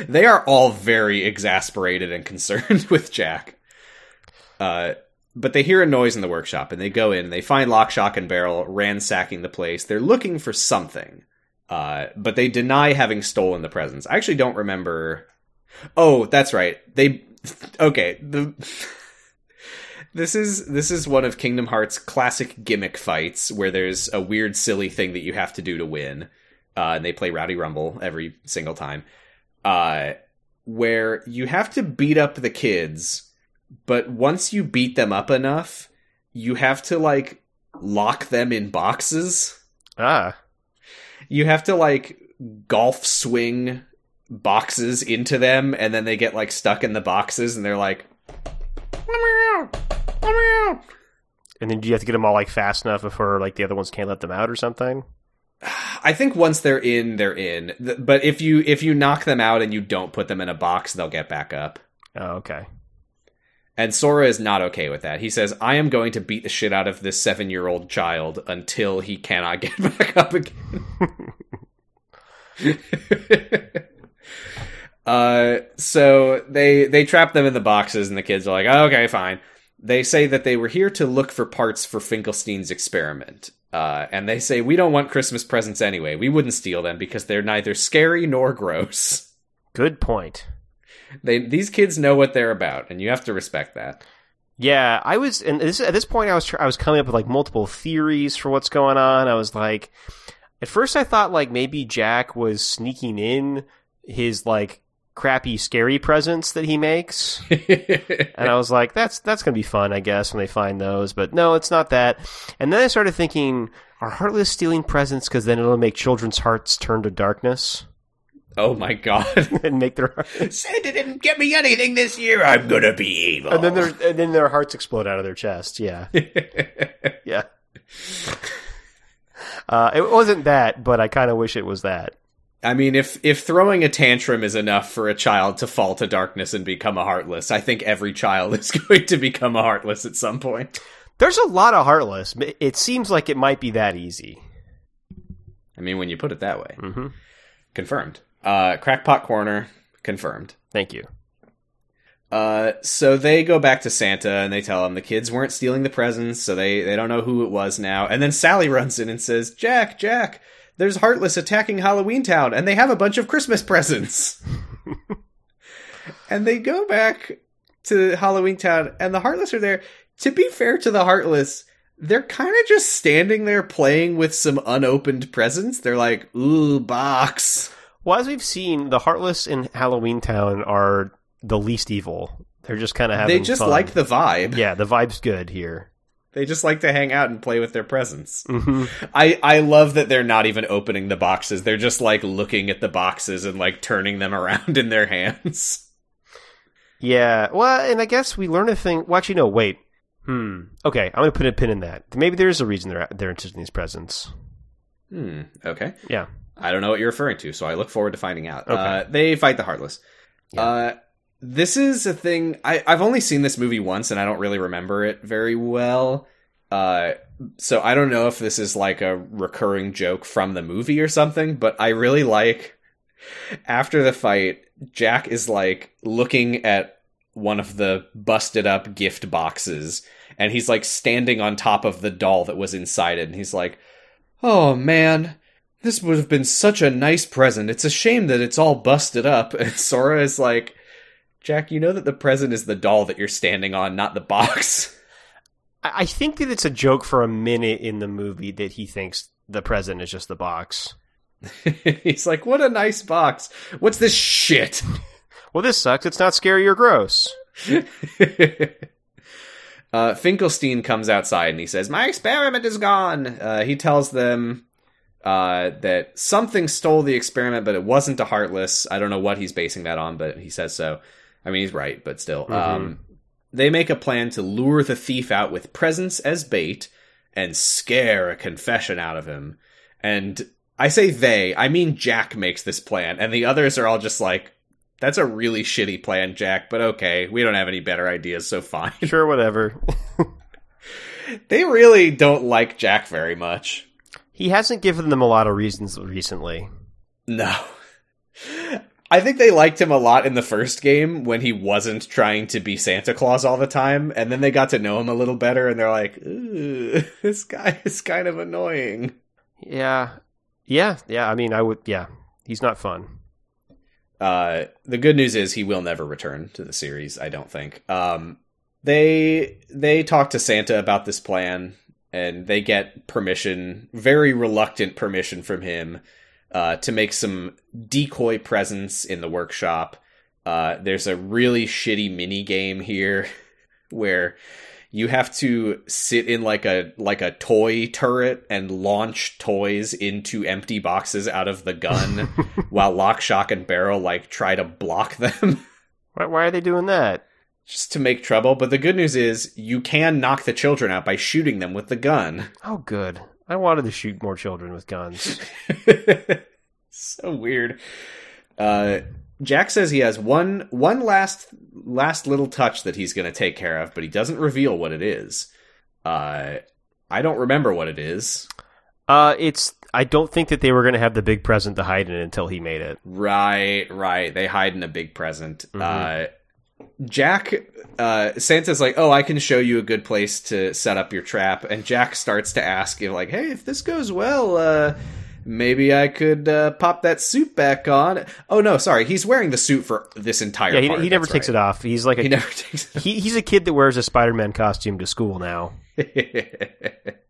A: they are all very exasperated and concerned [LAUGHS] with Jack. Uh, but they hear a noise in the workshop and they go in. And they find Lock, Shock, and Barrel ransacking the place. They're looking for something, uh, but they deny having stolen the presents. I actually don't remember. Oh, that's right. They [LAUGHS] okay. The [LAUGHS] this is this is one of Kingdom Hearts' classic gimmick fights where there's a weird, silly thing that you have to do to win, uh, and they play Rowdy Rumble every single time. Uh, where you have to beat up the kids, but once you beat them up enough, you have to like lock them in boxes.
B: Ah,
A: You have to like golf swing boxes into them, and then they get like stuck in the boxes, and they're like, "Let me out! Let me out!"
B: and then do you have to get them all like fast enough before like the other ones can't let them out or something?
A: I think once they're in, they're in. But if you if you knock them out and you don't put them in a box, they'll get back up.
B: Oh, okay.
A: And Sora is not okay with that. He says, "I am going to beat the shit out of this seven year old child until he cannot [LAUGHS] get back up again." [LAUGHS] uh, so they they trap them in the boxes, and the kids are like, oh, "Okay, fine." They say that they were here to look for parts for Finkelstein's experiment. Uh, and they say, We don't want Christmas presents anyway. We wouldn't steal them because they're neither scary nor gross.
B: Good point.
A: They These kids know what they're about, and you have to respect that.
B: Yeah, I was, and this at this point, I was I was coming up with like multiple theories for what's going on. I was like, at first, I thought like maybe Jack was sneaking in his like crappy scary presents that he makes, [LAUGHS] and I was like, that's that's gonna be fun, I guess, when they find those. But no, it's not that. And then I started thinking, are Heartless stealing presents because then it'll make children's hearts turn to darkness
A: oh my god. [LAUGHS]
B: and make their [LAUGHS]
A: Santa didn't get me anything this year. I'm gonna be evil.
B: and then their and then their hearts explode out of their chest. Yeah, yeah. Uh, it wasn't that, but I kind of wish it was that.
A: I mean, if if throwing a tantrum is enough for a child to fall to darkness and become a heartless, I think every child [LAUGHS] is going to become a heartless at some point.
B: There's a lot of heartless. It seems like it might be that easy.
A: I mean, when you put it that way,
B: hmm
A: confirmed. Uh, crackpot corner confirmed.
B: Thank you.
A: Uh, so they go back to Santa and they tell him the kids weren't stealing the presents, so they they don't know who it was now. And then Sally [LAUGHS] runs in and says, "Jack, Jack, there's Heartless attacking Halloween Town, and they have a bunch of Christmas presents." [LAUGHS] and they go back to Halloween Town, and the Heartless are there. To be fair to the Heartless, they're kind of just standing there playing with some unopened presents. They're like, "Ooh, box."
B: Well, as we've seen, the heartless in Halloween Town are the least evil. They're just kind of having
A: they just
B: fun.
A: like the vibe.
B: Yeah, the vibe's good here.
A: They just like to hang out and play with their presents.
B: hmm
A: I I love that they're not even opening the boxes. They're just like looking at the boxes and like turning them [LAUGHS] around in their hands.
B: Yeah, well, and I guess we learn a thing. Well, actually, no, wait. Hmm. Okay, I'm gonna put a pin in that. Maybe there's a reason they're they're interested in these presents.
A: Hmm. Okay.
B: Yeah.
A: I don't know what you're referring to, so I look forward to finding out.
B: Okay.
A: Uh, they fight the Heartless.
B: Yeah.
A: Uh, this is a thing. I, I've only seen this movie once, and I don't really remember it very well. Uh, so I don't know if this is like a recurring joke from the movie or something, but I really like after the fight, Jack is like looking at one of the busted up gift boxes, and he's like standing on top of the doll that was inside it, and he's like, Oh man, this would have been such a nice present. It's a shame that it's all busted up. [LAUGHS] And Sora is like, Jack, you know that the present is the doll that you're standing on, not the box.
B: I think that it's a joke for a minute in the movie that he thinks the present is just the box. [LAUGHS]
A: He's like, what a nice box. What's this shit? [LAUGHS]
B: Well, this sucks. It's not scary or gross. [LAUGHS]
A: uh, Finkelstein comes outside and he says, My experiment is gone. Uh, he tells them uh, that something stole the experiment, but it wasn't a Heartless. I don't know what he's basing that on, but he says so. I mean, he's right, but still. Um, they make a plan to lure the thief out with presents as bait and scare a confession out of him. And I say they, I mean Jack makes this plan, and the others are all just like, that's a really shitty plan, Jack, but okay, we don't have any better ideas, so fine.
B: Sure, whatever. [LAUGHS]
A: they really don't like Jack very much.
B: he hasn't given them a lot of reasons recently.
A: No. I think they liked him a lot in the first game when he wasn't trying to be Santa Claus all the time, and then they got to know him a little better, and they're like, Ooh, [LAUGHS] this guy is kind of annoying.
B: Yeah. Yeah, yeah. I mean, I would. Yeah, he's not fun.
A: Uh, the good news is he will never return to the series. I don't think. Um, they they talk to Santa about this plan, and they get permission, very reluctant permission from him, uh, to make some decoy presents in the workshop. Uh, there's a really shitty mini game here [LAUGHS] where you have to sit in like a like a toy turret and launch toys into empty boxes out of the gun [LAUGHS] while lock shock and barrel like try to block them [LAUGHS]
B: Why, why are they doing that?
A: just to make trouble but the good news is you can knock the children out by shooting them with the gun
B: Oh, good. I wanted to shoot more children with guns. [LAUGHS]
A: so weird uh Jack says he has one one last last little touch that he's going to take care of, but he doesn't reveal what it is. Uh, I don't remember what it is.
B: Uh, it's. I don't think that they were going to have the big present to hide in until he made it.
A: Right, right. They hide in a big present.
B: Mhm.
A: Uh, Jack, uh, Santa's like, "Oh, I can show you a good place to set up your trap," and Jack starts to ask, you like, "Hey, if this goes well, uh, maybe I could uh, pop that suit back on." Oh no, sorry, he's wearing the suit for this entire.
B: Yeah, he,
A: part,
B: he never takes
A: right.
B: it off. He's like a
A: He never [LAUGHS] takes
B: he, he's a kid that wears a Spider-Man costume to school now. [LAUGHS]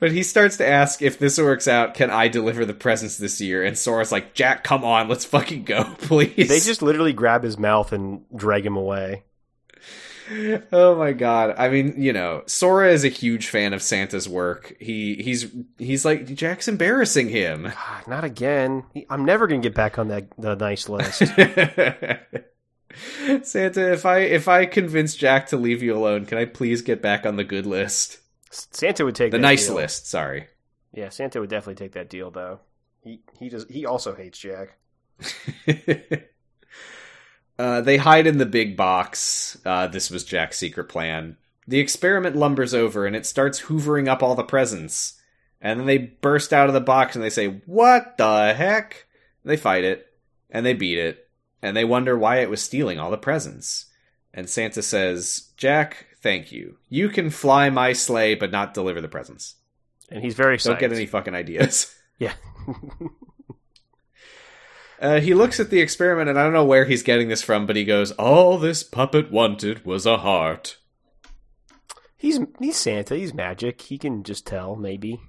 A: but he starts to ask if this works out, can I deliver the presents this year? And Sora's like, Jack, come on, let's fucking go, [LAUGHS] please.
B: They just literally grab his mouth and drag him away.
A: oh my god. I mean, you know, Sora is a huge fan of Santa's work. He he's he's like Jack's embarrassing him.
B: God, not again. I'm never going to get back on that the nice list. [LAUGHS]
A: Santa, if I if I convince Jack to leave you alone, can I please get back on the good list?
B: Santa would take
A: The nice
B: deal.
A: list, sorry.
B: Yeah, Santa would definitely take that deal though. He he does. He also hates Jack. [LAUGHS]
A: uh, they hide in the big box. Uh, this was Jack's secret plan. The experiment lumbers over and it starts hoovering up all the presents. And then they burst out of the box and they say, What the heck? They fight it and they beat it and they wonder why it was stealing all the presents. And Santa says, Jack, thank you. You can fly my sleigh but not deliver the presents.
B: And he's very
A: Don't get any fucking ideas. [LAUGHS]
B: Yeah. [LAUGHS]
A: Uh, he looks at the experiment, and I don't know where he's getting this from, but he goes, "All this puppet wanted was a heart."
B: he's he's Santa. He's magic. He can just tell. Maybe.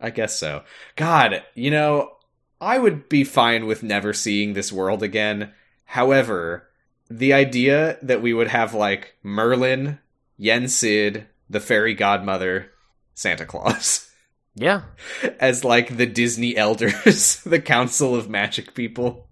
A: I guess so. God, you know, I would be fine with never seeing this world again. However, the idea that we would have like Merlin, Yen Sid, the fairy godmother, Santa Claus
B: Yeah. [LAUGHS]
A: as like the Disney elders, [LAUGHS] the council of magic people.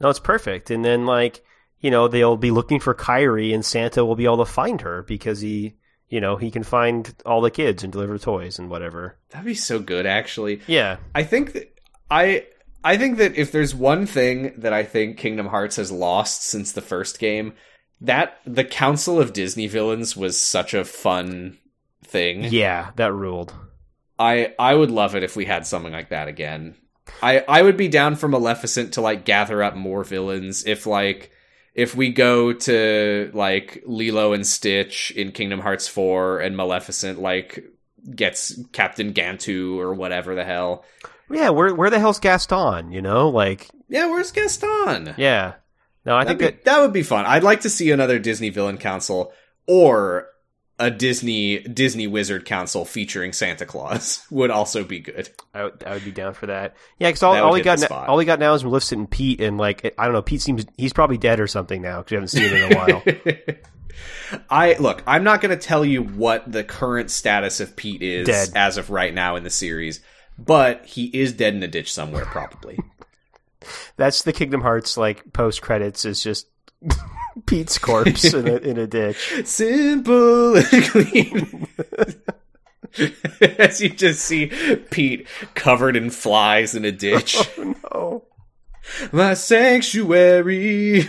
B: No, it's perfect. And then like, you know, they'll be looking for Kairi and Santa will be able to find her because he, you know, he can find all the kids and deliver toys and whatever.
A: That'd be so good actually.
B: Yeah.
A: I think that I I think that if there's one thing that I think Kingdom Hearts has lost since the first game, that the Council of Disney Villains was such a fun thing.
B: Yeah, that ruled.
A: I I would love it if we had something like that again. I I would be down for Maleficent to like gather up more villains if like if we go to like Lilo and Stitch in Kingdom Hearts 4 and Maleficent like gets Captain Gantu or whatever the hell.
B: Yeah, where where the hell's Gaston, you know? Like,
A: Yeah, where's Gaston?
B: yeah. No, I
A: That'd
B: think
A: be-
B: that
A: that would be fun. I'd like to see another Disney Villain Council or a Disney Disney Wizard Council featuring Santa Claus [LAUGHS] would also be good.
B: I would, I would be down for that. Yeah, because all, all we got na- all we got now is Maleficent and Pete, and like I don't know, Pete seems he's probably dead or something now because we haven't seen him in a while. [LAUGHS]
A: I look, I'm not going to tell you what the current status of Pete is
B: Dead.
A: as of right now in the series, but he is dead in a ditch somewhere probably. [LAUGHS]
B: That's the Kingdom Hearts like post credits is just [LAUGHS] Pete's corpse in a in a ditch. [LAUGHS]
A: Simple and clean. [LAUGHS] As you just see Pete covered in flies in a ditch.
B: Oh,
A: My sanctuary.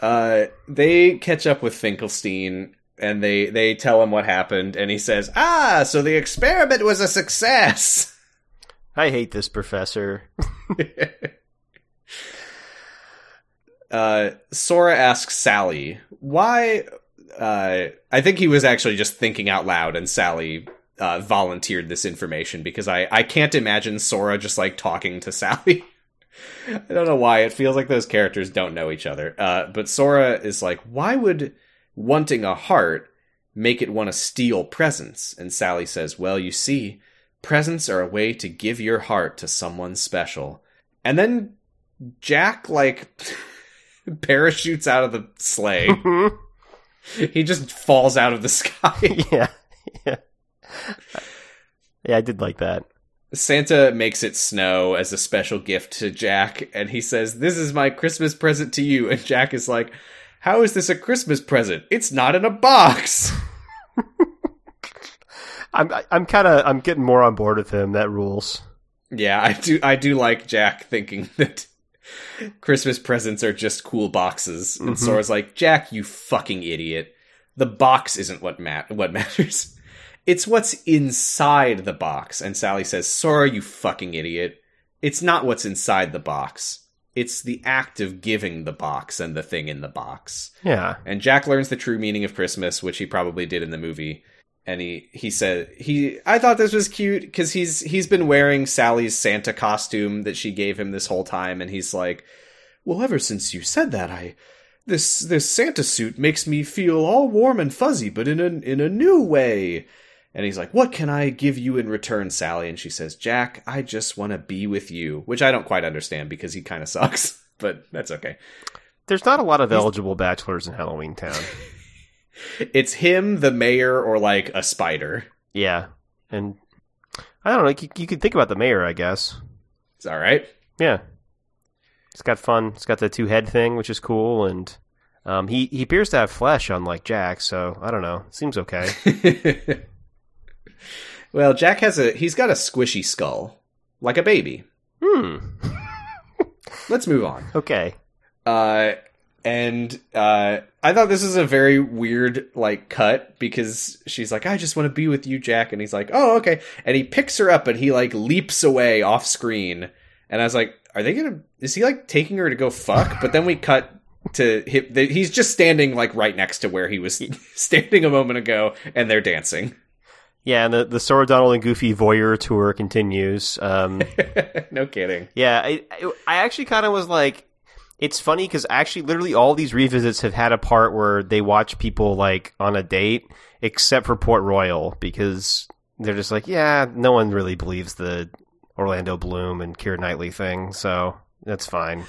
A: uh, they catch up with Finkelstein and they they tell him what happened, and he says, "Ah, so the experiment was a success."
B: I hate this professor. [LAUGHS]
A: uh, Sora asks Sally why. Uh, I think he was actually just thinking out loud, and Sally uh, volunteered this information because I I can't imagine Sora just like talking to [LAUGHS] Sally. I don't know why it feels like those characters don't know each other. Uh, but Sora is like, why would wanting a heart make it want to steal presents? And Sally says, well, you see, presents are a way to give your heart to someone special. And then Jack like [LAUGHS] parachutes out of the sleigh. Mm-hmm. he just falls out of the sky. [LAUGHS]
B: yeah, yeah, yeah. I did like that.
A: Santa makes it snow as a special gift to Jack, and he says, This is my Christmas present to you. And Jack is like, How is this a Christmas present? It's not in a box. [LAUGHS]
B: I'm I'm kind of I'm getting more on board with him. That rules.
A: Yeah, I do I do like Jack thinking [LAUGHS] that Christmas presents are just cool boxes. And mm-hmm. Sora's like, Jack, you fucking idiot. The box isn't what mat- what [LAUGHS] matters. It's what's inside the box. And Sally says, Sora, you fucking idiot. It's not what's inside the box. It's the act of giving the box and the thing in the box.
B: Yeah,
A: And Jack learns the true meaning of Christmas, which he probably did in the movie. And he he said he I thought this was cute because he's he's been wearing Sally's Santa costume that she gave him this whole time, and he's like, "Well, ever since you said that, I this this Santa suit makes me feel all warm and fuzzy, but in a in a new way." And he's like, "What can I give you in return, Sally?" And she says, "Jack, I just want to be with you," which I don't quite understand because he kind of [LAUGHS] sucks, but that's okay.
B: there's not a lot of eligible bachelors in Halloween Town. [LAUGHS]
A: It's him, the mayor, or like a spider.
B: Yeah, and I don't know. You, you could think about the mayor, I guess.
A: It's all right.
B: Yeah, it's got fun. It's got the two head thing, which is cool, and um, he he appears to have flesh, unlike Jack. So I don't know. Seems okay. [LAUGHS]
A: well, Jack has a he's got a squishy skull, like a baby.
B: hmm. [LAUGHS]
A: Let's move on.
B: Okay.
A: Uh and uh I thought this was a very weird like cut because she's like, I just want to be with you, Jack, and he's like, Oh, okay. And he picks her up and he like leaps away off screen. And I was like, Are they gonna is he like taking her to go fuck? But then we cut to him he's just standing like right next to where he was [LAUGHS] standing a moment ago and they're dancing.
B: Yeah, and the the Sora Donald and Goofy voyeur tour continues. Um, [LAUGHS]
A: no kidding.
B: yeah, I I- actually kind of was like, it's funny because actually, literally, all these revisits have had a part where they watch people like on a date, except for Port Royal because they're just like, yeah, no one really believes the Orlando Bloom and Keira Knightley thing, so that's fine.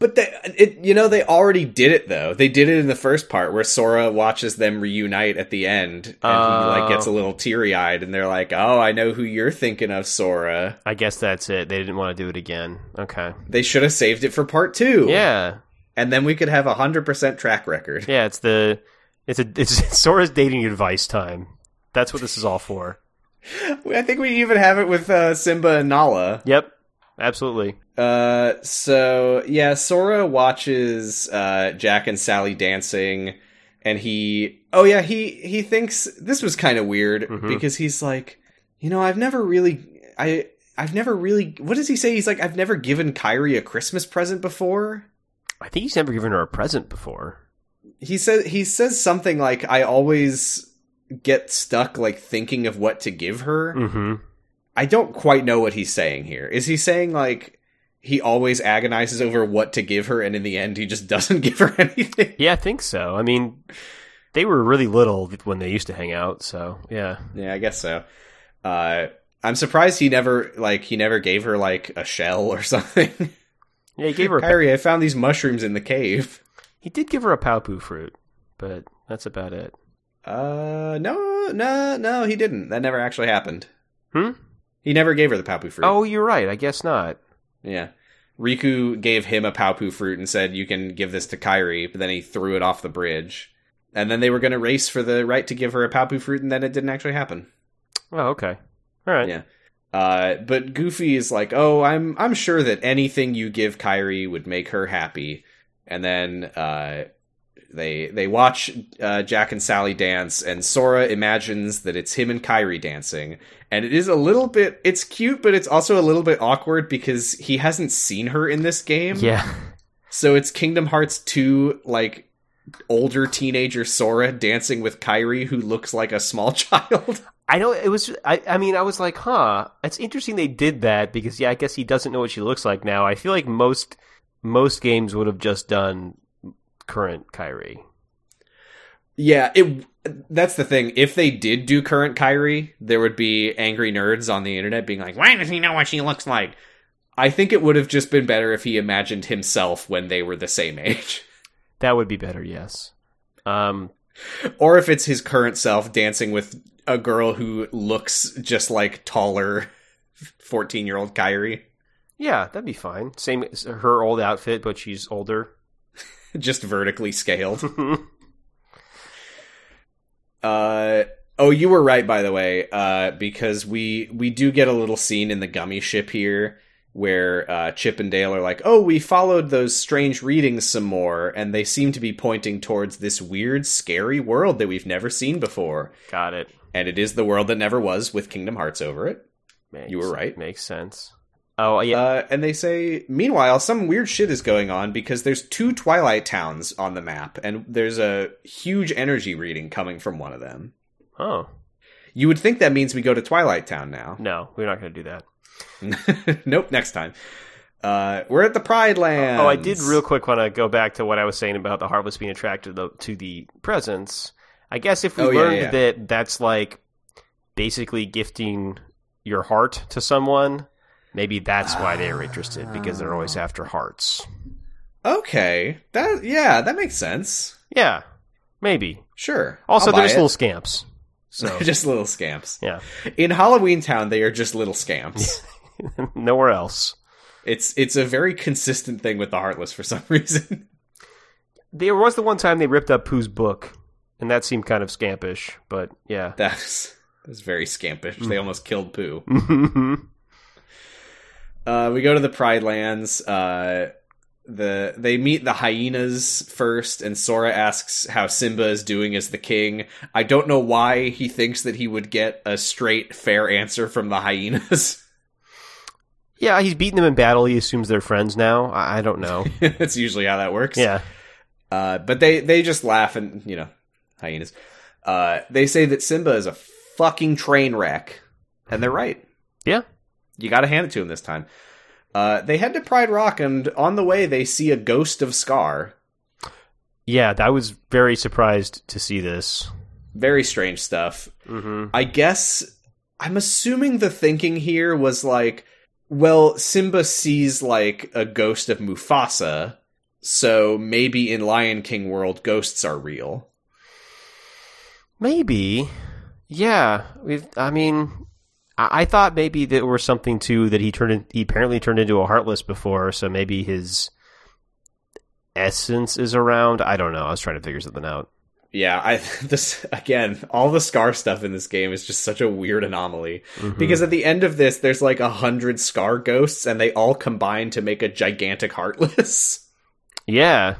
A: But they, it, you know, they already did it though. They did it in the first part where Sora watches them reunite at the end, and he like
B: Oh.
A: gets a little teary eyed, and they're like, "Oh, I know who you're thinking of, Sora."
B: I guess that's it. They didn't want to do it again. Okay.
A: They should have saved it for part two.
B: Yeah.
A: and then we could have a hundred percent track record.
B: Yeah, it's the it's a it's [LAUGHS] Sora's dating advice time. That's what this is all for. [LAUGHS]
A: I think we even have it with uh, Simba and Nala.
B: Yep. Absolutely.
A: Uh, so yeah, Sora watches uh, Jack and Sally dancing, and he, oh yeah, he he thinks this was kind of weird
B: Mhm.
A: because he's like, you know, I've never really, I, I've never really, what does he say? He's like, I've never given Kairi a Christmas present before.
B: I think he's never given her a present before.
A: He says he says something like, I always get stuck like thinking of what to give her.
B: Mm-hmm.
A: I don't quite know what he's saying here. Is he saying like he always agonizes over what to give her and in the end he just [LAUGHS] doesn't give her anything?
B: Yeah, I think so. I mean, they were really little when they used to hang out, so yeah.
A: Yeah, I guess so. Uh I'm surprised he never like he never gave her like a shell or [LAUGHS] something.
B: Yeah, he gave her. A,
A: Kairi, I found these mushrooms in the cave.
B: he did give her a Paopu fruit, but that's about it.
A: Uh no, no, no, he didn't. That never actually happened.
B: Hmm?
A: He never gave her the Paopu fruit.
B: Oh, you're right. I guess not.
A: Yeah. Riku gave him a Paopu fruit and said, You can give this to Kairi, but then he threw it off the bridge. And then they were going to race for the right to give her a Paopu fruit, and then it didn't actually happen.
B: Oh, okay. All right.
A: Yeah. Uh, but Goofy is like, Oh, I'm I'm sure that anything you give Kairi would make her happy. And then uh, they they watch uh, Jack and Sally dance, and Sora imagines that it's him and Kairi dancing, and it is a little bit. It's cute, but it's also a little bit awkward because he hasn't seen her in this game.
B: Yeah.
A: So it's Kingdom Hearts two, like older teenager Sora dancing with Kairi, who looks like a small [LAUGHS] child.
B: I know it was. I, I mean, I was like, huh. It's interesting they did that because, yeah, I guess he doesn't know what she looks like now. I feel like most most games would have just done current Kairi.
A: Yeah, it. That's the thing. If they did do current Kairi, there would be angry nerds on the internet being like, "Why does he know what she looks like?" I think it would have just been better if he imagined himself when they were the same age, [LAUGHS]
B: That would be better, yes. Um,
A: or if it's his current self dancing with a girl who looks just like taller, fourteen-year-old Kairi,
B: yeah, that'd be fine. Same her old outfit, but she's older. [LAUGHS]
A: just vertically scaled. [LAUGHS] Uh oh, you were right by the way, uh because we we do get a little scene in the gummy ship here where uh Chip and Dale are like, "Oh, we followed those strange readings some more and they seem to be pointing towards this weird scary world that we've never seen before."
B: Got it.
A: And it is the world that never was with Kingdom Hearts over it.
B: Makes,
A: You were right.
B: Makes sense. Oh yeah,
A: Uh, and they say, meanwhile, some weird shit is going on because there's two Twilight Towns on the map, and there's a huge energy reading coming from one of them.
B: oh
A: You would think that means we go to Twilight Town now.
B: no, we're not going to do that. [LAUGHS]
A: nope, next time. Uh, we're at the Pride Land.
B: Oh, I did real quick want to go back to what I was saying about the Heartless being attracted to the, to the presents. I guess if we
A: Oh, yeah,
B: learned
A: yeah.
B: that that's like basically gifting your heart to someone, maybe that's why they're interested because they're always ah. after hearts.
A: Okay, that yeah, that makes sense.
B: Yeah, maybe.
A: Sure.
B: Also,
A: I'll
B: they're just
A: it.
B: little scamps. So [LAUGHS]
A: just little scamps.
B: yeah,
A: In Halloween Town, they are just little scamps. [LAUGHS]
B: nowhere else.
A: it's it's a very consistent thing with the Heartless for some [LAUGHS] reason.
B: There was the one time they ripped up Pooh's book, and that seemed kind of scampish. But yeah,
A: That's that's very scampish. They mm. almost killed Pooh. Uh, we go to the Pride Lands. Uh, the they meet the hyenas first, and Sora asks how Simba is doing as the king. I don't know why he thinks that he would get a straight, fair answer from the hyenas. [LAUGHS]
B: yeah, he's beaten them in battle. He assumes they're friends now. I, I don't know. [LAUGHS]
A: That's usually how that works.
B: Yeah.
A: Uh, but they they just laugh and you know hyenas. Uh, they say that Simba is a fucking train wreck, and they're right.
B: Yeah.
A: You got to hand it to him this time. Uh, they head to Pride Rock, and on the way they see a ghost of Scar.
B: Yeah, I was very surprised to see this.
A: Very strange stuff.
B: Mm-hmm.
A: I guess I'm assuming the thinking here was like Well, Simba sees like a ghost of Mufasa, so maybe in Lion King world ghosts are real.
B: Maybe. Yeah. We've, I mean, I, I thought maybe there was something too that he turned. In, he apparently turned into a heartless before, so maybe his essence is around. I don't know. I was trying to figure something out.
A: Yeah, I [LAUGHS] this again, all the Scar stuff in this game is just such a weird anomaly. Mm-hmm. Because at the end of this, there's like a hundred Scar ghosts, and they all combine to make a gigantic Heartless. [LAUGHS]
B: Yeah.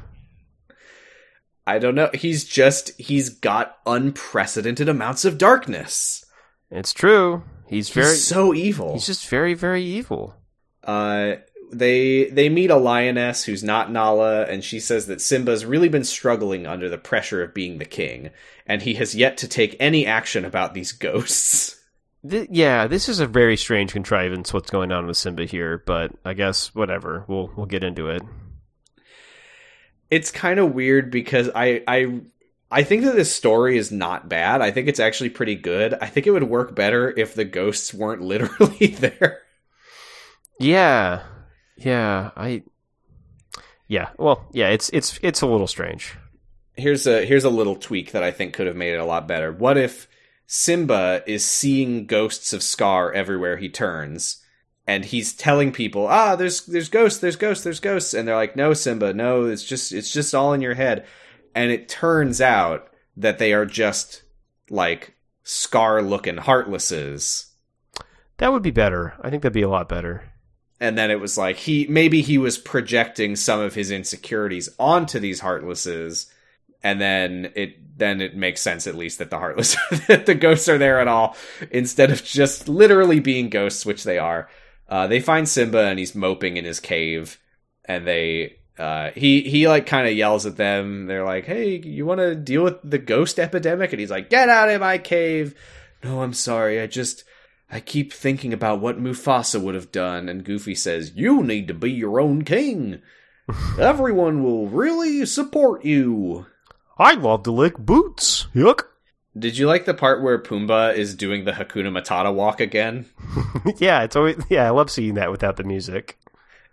A: I don't know. He's just he's got unprecedented amounts of darkness.
B: It's true. He's
A: He's
B: very.
A: so evil.
B: He's just very, very evil.
A: uh they they meet a lioness who's not Nala and she says that Simba's really been struggling under the pressure of being the king and he has yet to take any action about these ghosts. [LAUGHS]
B: Th- yeah, this is a very strange contrivance. What's going on with Simba here? But I guess whatever. We'll we'll get into it.
A: It's kind of weird because I I I think that this story is not bad. I think it's actually pretty good. I think it would work better if the ghosts weren't [LAUGHS] literally there.
B: Yeah, yeah. I. Yeah. Well, yeah. It's it's it's a little strange.
A: here's a here's a little tweak that I think could have made it a lot better. What if Simba is seeing ghosts of Scar everywhere he turns, and he's telling people, "Ah, there's there's ghosts, there's ghosts, there's ghosts," and they're like, "No, Simba, no, it's just it's just all in your head." And it turns out that they are just like Scar-looking heartlesses.
B: That would be better. I think that'd be a lot better.
A: and then it was like he maybe he was projecting some of his insecurities onto these heartlesses and then it then it makes sense at least that the heartless [LAUGHS] that the ghosts are there at all instead of just literally being ghosts which they are uh, they find simba and he's moping in his cave and they uh, he he like kind of yells at them they're like hey you want to deal with the ghost epidemic and he's like get out of my cave no i'm sorry i just I keep thinking about what Mufasa would have done, and Goofy says, You need to be your own king. [LAUGHS] Everyone will really support you.
B: I love to lick boots. Yuck.
A: Did you like the part where Pumbaa is doing the Hakuna Matata walk again? [LAUGHS]
B: yeah, it's always yeah. I love seeing that without the music.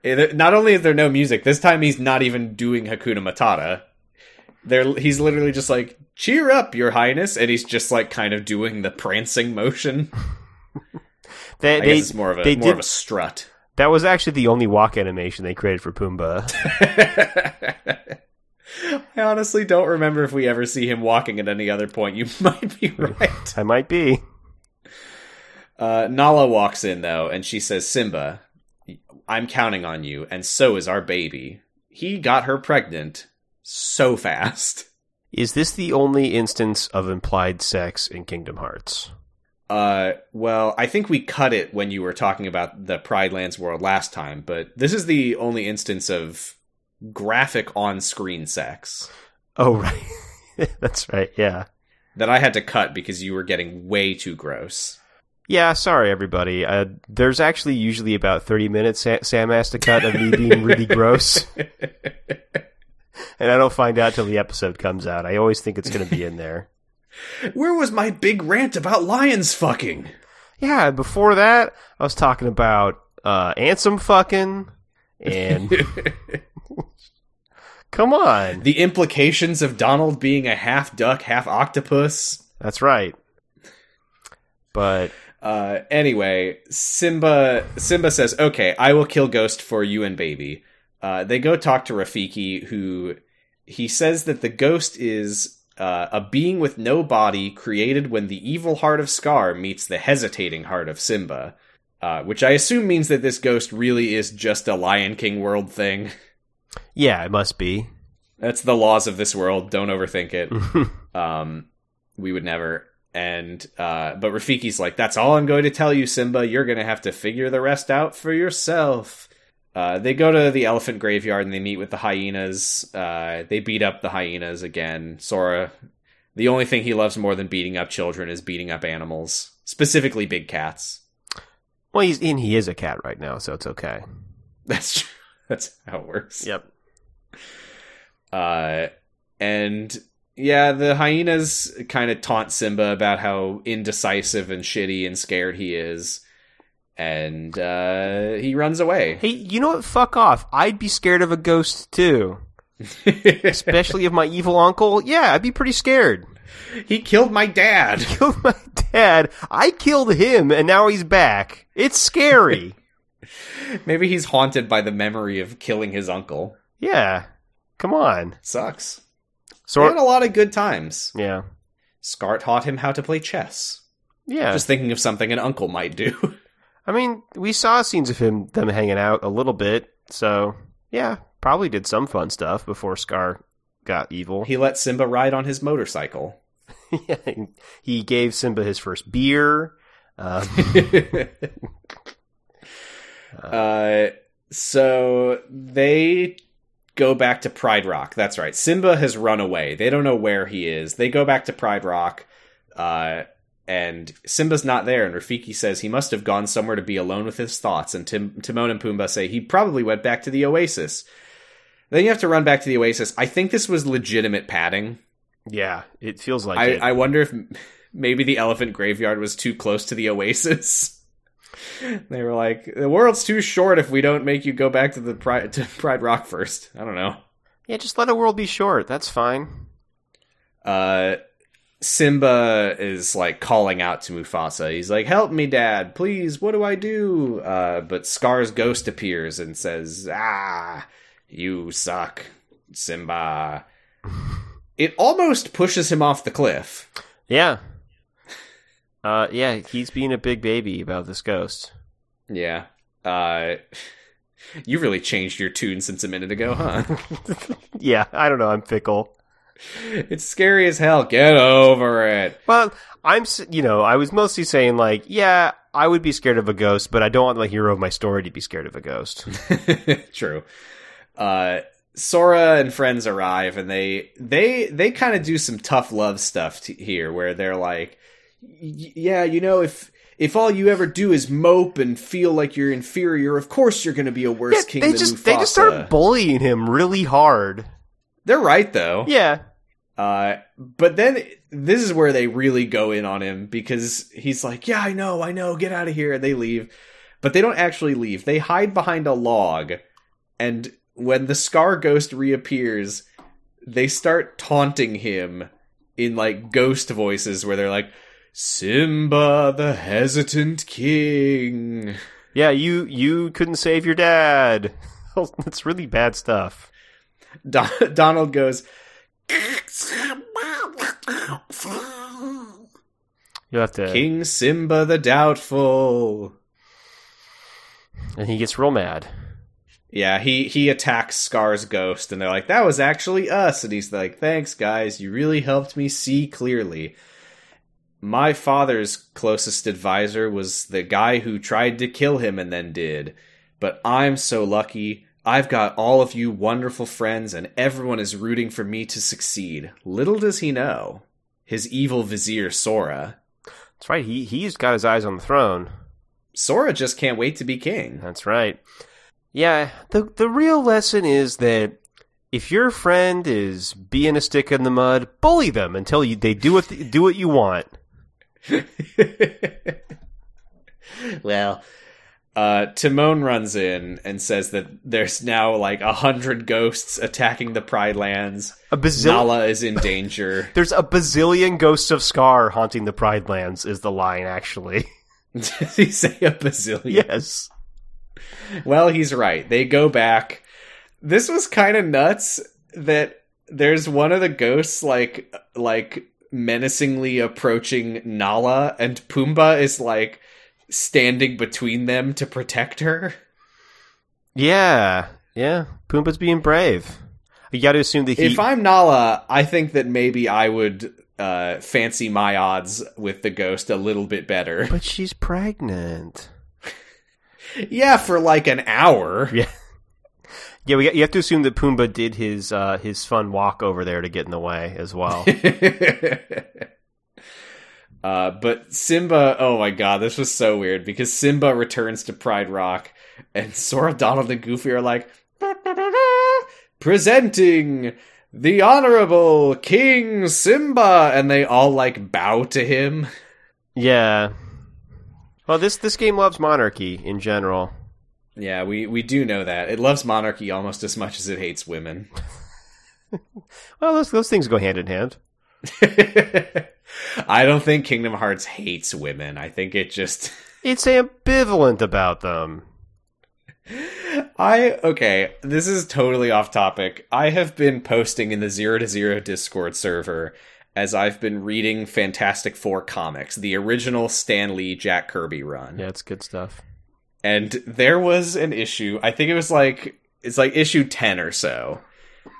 A: Eh, Not only is there no music, this time he's not even doing Hakuna Matata. There, he's literally just like, "Cheer up, Your Highness," and he's just like kind of doing the prancing motion. [LAUGHS]
B: They,
A: I
B: they,
A: it's more of a more
B: did,
A: of a strut.
B: That was actually the only walk animation they created for Pumbaa. [LAUGHS] [LAUGHS]
A: I honestly don't remember if we ever see him walking at any other point. You might be right.
B: I might be.
A: Uh, Nala walks in though, and she says, "Simba, I'm counting on you, and so is our baby. He got her pregnant so fast."
B: Is this the only instance of implied sex in Kingdom Hearts?
A: Uh, well, I think we cut it when you were talking about the Pride Lands world last time, but this is the only instance of graphic on-screen sex
B: Oh, [LAUGHS] right. That's right. Yeah.
A: that I had to cut because you were getting way too gross.
B: Yeah, sorry everybody. Uh, there's actually usually about 30 minutes Sa- Sam has to cut of me being really gross, [LAUGHS] and I don't find out till the episode comes out. I always think it's going to be in there.
A: Where was my big rant about lions fucking?
B: Yeah, before that, I was talking about uh, Ansem fucking and [LAUGHS] come on.
A: The implications of Donald being a half duck, half octopus.
B: That's right. But
A: Uh, anyway, Simba Simba says, "Okay, I will kill Ghost for you and baby." Uh, they go talk to Rafiki, who he says that the ghost is uh, a being with no body, created when the evil heart of Scar meets the hesitating heart of Simba. Uh, which I assume means that this ghost really is just a Lion King world thing.
B: yeah, it must be.
A: That's the laws of this world. Don't overthink it. [LAUGHS] um, we would never. And uh, but Rafiki's like, that's all I'm going to tell you, Simba. You're going to have to figure the rest out for yourself. Uh, they go to the elephant graveyard and they meet with the hyenas. Uh, they beat up the hyenas again. Sora, the only thing he loves more than beating up children is beating up animals, specifically big cats.
B: Well, he's and he is a cat right now, so it's okay. [LAUGHS]
A: That's true. That's how it works.
B: Yep.
A: Uh, and yeah, the hyenas kind of taunt Simba about how indecisive and shitty and scared he is. and uh, he runs away.
B: Hey, you know what? Fuck off. I'd be scared of a ghost too. [LAUGHS] Especially of my evil uncle. Yeah, I'd be pretty scared.
A: he killed my dad. [LAUGHS]
B: Killed my dad. I killed him, and now he's back. It's scary. [LAUGHS]
A: Maybe he's haunted by the memory of killing his uncle.
B: yeah. Come on.
A: Sucks.
B: So
A: They had a lot of good times.
B: yeah,
A: Scar taught him how to play chess.
B: yeah.
A: Just thinking of something an uncle might do. [LAUGHS]
B: I mean, we saw scenes of him them hanging out a little bit. So yeah, probably did some fun stuff before Scar got evil.
A: he let Simba ride on his motorcycle.
B: Yeah, [LAUGHS] he gave Simba his first beer. Um, [LAUGHS]
A: uh, so they go back to Pride Rock. That's right. Simba has run away. They don't know where he is. They go back to Pride Rock, uh, and Simba's not there. And Rafiki says he must have gone somewhere to be alone with his thoughts. And Tim- Timon and Pumbaa say he probably went back to the Oasis. Then you have to run back to the Oasis. I think this was legitimate padding.
B: yeah, it feels like
A: I,
B: it.
A: I wonder if maybe the elephant graveyard was too close to the oasis. [LAUGHS] they were like, the world's too short if we don't make you go back to the Pride, to Pride Rock first. I don't know.
B: yeah, just let a world be short. That's fine.
A: Uh, Simba is like calling out to Mufasa. He's like, "Help me, Dad, please. What do I do?" Uh, but Scar's ghost appears and says, "Ah, you suck, Simba." [LAUGHS] It almost pushes him off the cliff.
B: Yeah. Uh, yeah, he's being a big baby about this ghost.
A: Yeah. Uh [LAUGHS] you really changed your tune since a minute ago, huh? [LAUGHS] [LAUGHS]
B: Yeah, I don't know. I'm fickle.
A: it's scary as hell. Get over it.
B: Well, I'm, you know, I was mostly saying like, yeah, I would be scared of a ghost, but I don't want the hero of my story to be scared of a ghost.
A: True. Uh Sora and friends arrive and they they they kind of do some tough love stuff t- here where they're like "Y- yeah, you know if if all you ever do is mope and feel like you're inferior, of course you're going to be a worse king
B: they
A: than
B: just
A: Mufasa.
B: they just start bullying him really hard.
A: They're right though.
B: Yeah,
A: Uh, but then this is where they really go in on him because he's like, "Yeah, I know, I know, get out of here." And they leave, but they don't actually leave. They hide behind a log, and when the Scar Ghost reappears, they start taunting him in like ghost voices, where they're like, "Simba, the hesitant king."
B: yeah. You you couldn't save your dad. [LAUGHS] That's really bad stuff.
A: Don- Donald goes,
B: You'll have to,
A: "King Simba the Doubtful."
B: and he gets real mad.
A: Yeah, he he attacks Scar's ghost, and they're like, "That was actually us." And he's like, "Thanks, guys. You really helped me see clearly." My father's closest advisor was the guy who tried to kill him and then did. But I'm so lucky. I've got all of you wonderful friends, and everyone is rooting for me to succeed. Little does he know, his evil vizier Sora.
B: That's right. He he's got his eyes on the throne.
A: Sora just can't wait to be king.
B: That's right. Yeah, the the real lesson is that if your friend is being a stick in the mud, bully them until you they do what do what you want. [LAUGHS]
A: well, uh, Timon runs in and says that there's now like a hundred ghosts attacking the Pride Lands.
B: A bazillion.
A: Nala is in danger. [LAUGHS]
B: There's a bazillion ghosts of Scar haunting the Pride Lands. Is the line actually? [LAUGHS]
A: Did he say a bazillion?
B: yes.
A: Well, he's right. They go back. This was kind of nuts that there's one of the ghosts like like menacingly approaching Nala and Pumbaa is like standing between them to protect her.
B: Yeah. Yeah. Pumbaa's being brave. You got to assume that he.
A: If I'm Nala, I think that maybe I would uh, fancy my odds with the ghost a little bit better.
B: but she's pregnant. [LAUGHS]
A: yeah, for like an hour. [LAUGHS]
B: Yeah. Yeah, we got, you have to assume that Pumbaa did his uh, his fun walk over there to get in the way as well. [LAUGHS]
A: uh, but Simba, oh my god, this was so weird because Simba returns to Pride Rock, and Sora, Donald, and Goofy are like, [LAUGHS] presenting the Honorable King Simba, and they all like bow to him.
B: yeah, Well, this this game loves monarchy in general.
A: Yeah, we, we do know that. It loves monarchy almost as much as it hates women. [LAUGHS]
B: Well, those those things go hand in hand. [LAUGHS]
A: I don't think Kingdom Hearts hates women. I think it just [LAUGHS]
B: It's ambivalent about them.
A: I okay, this is totally off topic. I have been posting in the 0 to 0 Discord server as I've been reading Fantastic Four comics, the original Stan Lee Jack Kirby run.
B: Yeah, it's good stuff.
A: And there was an issue, I think it was like it's like issue 10 or so,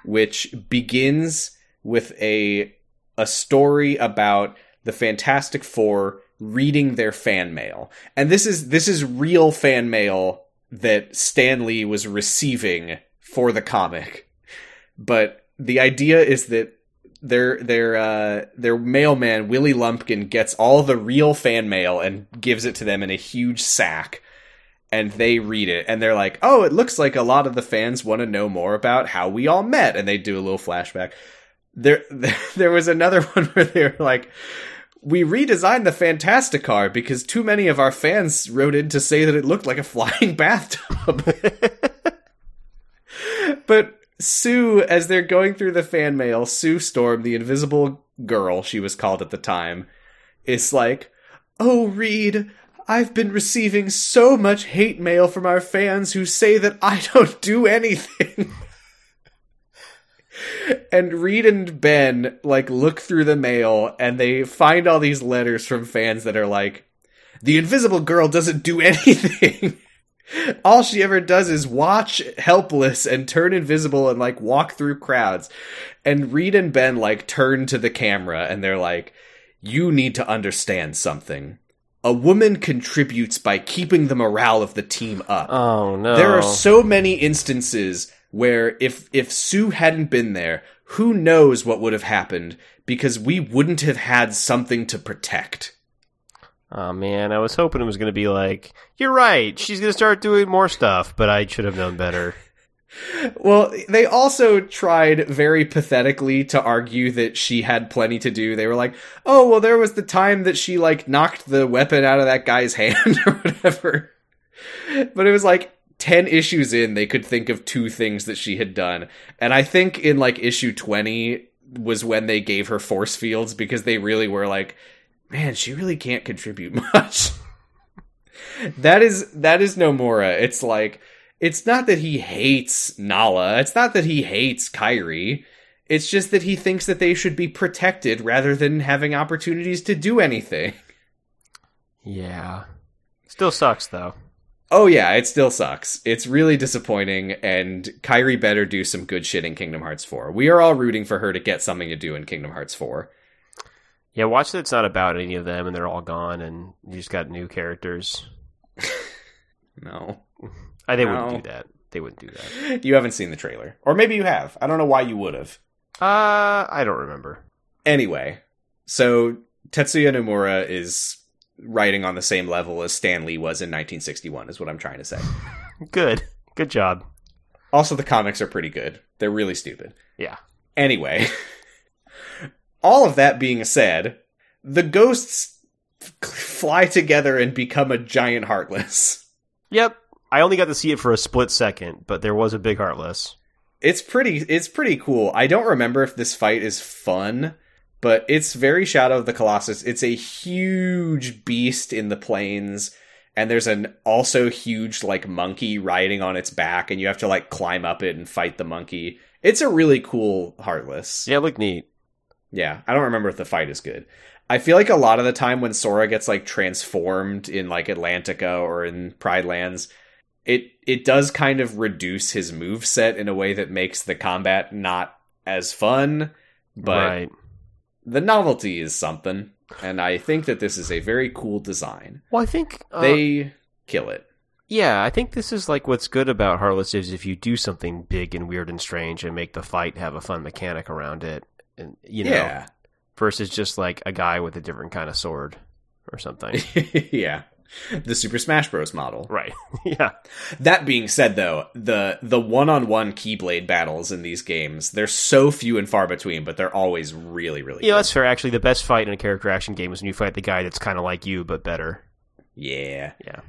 A: which begins with a a story about the Fantastic Four reading their fan mail. And this is this is real fan mail that Stan Lee was receiving for the comic. But the idea is that their their uh their mailman Willie Lumpkin gets all the real fan mail and gives it to them in a huge sack and they read it and they're like, "Oh, it looks like a lot of the fans want to know more about how we all met." And they do a little flashback. There [LAUGHS] there was another [LAUGHS] one where they were like, "We redesigned the Fantasticar because too many of our fans wrote in to say that it looked like a [LAUGHS] flying bathtub." but Sue, as they're going through the fan mail, Sue Storm, the invisible girl she was called at the time, is like, Oh, Reed, I've been receiving so much hate mail from our fans who say that I [LAUGHS] don't do anything. and Reed and Ben like look through the mail and they find all these letters from fans that are like, the invisible girl doesn't do [LAUGHS] anything. all she ever does is watch helpless and turn invisible and like walk through crowds. And Reed and Ben like turn to the camera and they're like, you need to understand something. A woman contributes by keeping the morale of the team up.
B: Oh no.
A: There are so many instances where if if Sue hadn't been there, who knows what would have happened because we wouldn't have had something to protect.
B: Oh man, I was hoping it was going to be like, you're right, she's going to start doing more stuff, but I should have known better.
A: Well, they also tried very pathetically to argue that she had plenty to do. They were like, "Oh, well there was the time that she like knocked the weapon out of that guy's [LAUGHS] hand or whatever." But it was like 10 issues in they could think of two things that she had done. And I think in like issue 20 was when they gave her force fields because they really were like, "Man, she really can't contribute [LAUGHS] much." that is that is Nomura. It's like it's not that he hates Nala. It's not that he hates Kairi. It's just that he thinks that they should be protected rather than having opportunities to do anything.
B: Yeah. Still sucks though.
A: Oh yeah, it still sucks. It's really disappointing, and Kairi better do some good shit in Kingdom Hearts 4. We are all rooting for her to get something to do in Kingdom Hearts 4.
B: Yeah, watch that it's not about any of them and they're all gone and you just got new characters. [LAUGHS]
A: No. [LAUGHS]
B: I, they
A: No.
B: wouldn't do that. They wouldn't do that.
A: You haven't seen the trailer. Or maybe you have. I don't know why you would have.
B: Uh, I don't remember.
A: Anyway, so Tetsuya Nomura is writing on the same level as Stan Lee was in 1961, is what I'm trying to say. [LAUGHS]
B: Good. Good job.
A: Also, the comics are pretty good. They're really stupid.
B: Yeah.
A: Anyway, [LAUGHS] all of that being said, the ghosts fly together and become a giant heartless.
B: Yep. I only got to see it for a split second, but there was a big heartless.
A: It's pretty it's pretty cool. I don't remember if this fight is fun, but it's very Shadow of the Colossus. It's a huge beast in the plains and there's an also huge like monkey riding on its back and you have to like climb up it and fight the monkey. It's a really cool heartless.
B: Yeah, look neat.
A: Yeah, I don't remember if the fight is good. I feel like a lot of the time when Sora gets like transformed in like Atlantica or in Pride Lands, it it does kind of reduce his move set in a way that makes the combat not as fun, but
B: right.
A: the novelty is something. And I think that this is a very cool design.
B: Well, I think uh,
A: They kill it.
B: Yeah, I think this is like what's good about Heartless is if you do something big and weird and strange and make the fight have a fun mechanic around it, and you know,
A: Yeah.
B: versus just like a guy with a different kind of sword or something. [LAUGHS]
A: yeah. The Super Smash Bros model.
B: right? [LAUGHS] yeah.
A: That being said, though, the the one on one Keyblade battles in these games they're so few and far between, but they're always really really.
B: Yeah,
A: good.
B: that's fair. Actually, the best fight in a character action game is when you fight the guy that's kind of like you but better.
A: Yeah.
B: Yeah.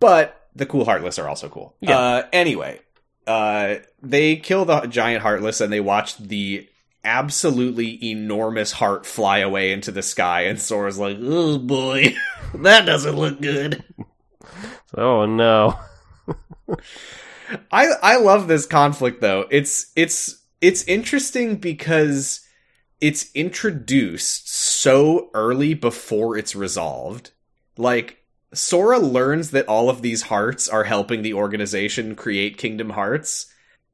A: But the cool Heartless are also cool.
B: Yeah.
A: Uh, anyway, uh, they kill the giant Heartless and they watch the absolutely enormous heart fly away into the sky. And Sora's like, oh boy, [LAUGHS] that doesn't look good.
B: Oh no.
A: I I love this conflict though. It's it's it's interesting because it's introduced so early before it's resolved. Like Sora learns that all of these hearts are helping the organization create Kingdom Hearts,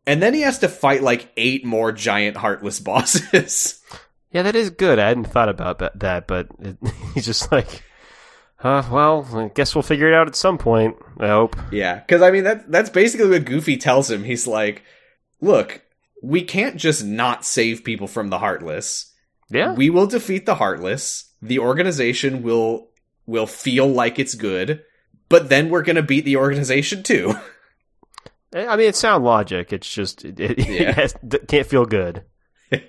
A: and then he has to fight like eight more giant heartless [LAUGHS] bosses.
B: Yeah, that is good. I hadn't thought about that, but it, [LAUGHS] he's just like, uh, well, I guess we'll figure it out at some point. I hope.
A: Yeah, because I mean that that's basically what Goofy tells him. He's like, "Look, we can't just not save people from the Heartless.
B: Yeah.
A: We will defeat the Heartless. The organization will will feel like it's good, but then we're gonna beat the organization too." [LAUGHS]
B: I mean, it's sound logic. It's just it, it, [LAUGHS]
A: Yeah.
B: it has, can't feel good. [LAUGHS]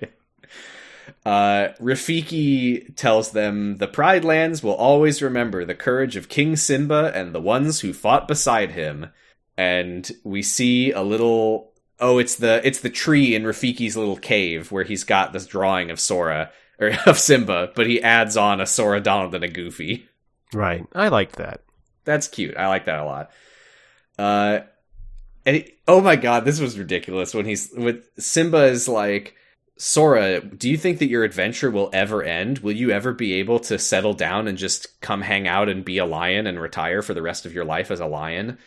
A: Uh, Rafiki tells them the Pride Lands will always remember the courage of King Simba and the ones who fought beside him. And we see a little oh, it's the it's the tree in Rafiki's little cave where he's got this drawing of Sora or [LAUGHS] of Simba, but he adds on a Sora, Donald, and a Goofy.
B: Right. I like that.
A: That's cute. I like that a lot. Uh, and he- oh my god, this was ridiculous when he's with Simba is like, Sora, do you think that your adventure will ever end? Will you ever be able to settle down and just come hang out and be a lion and retire for the rest of your life as a lion?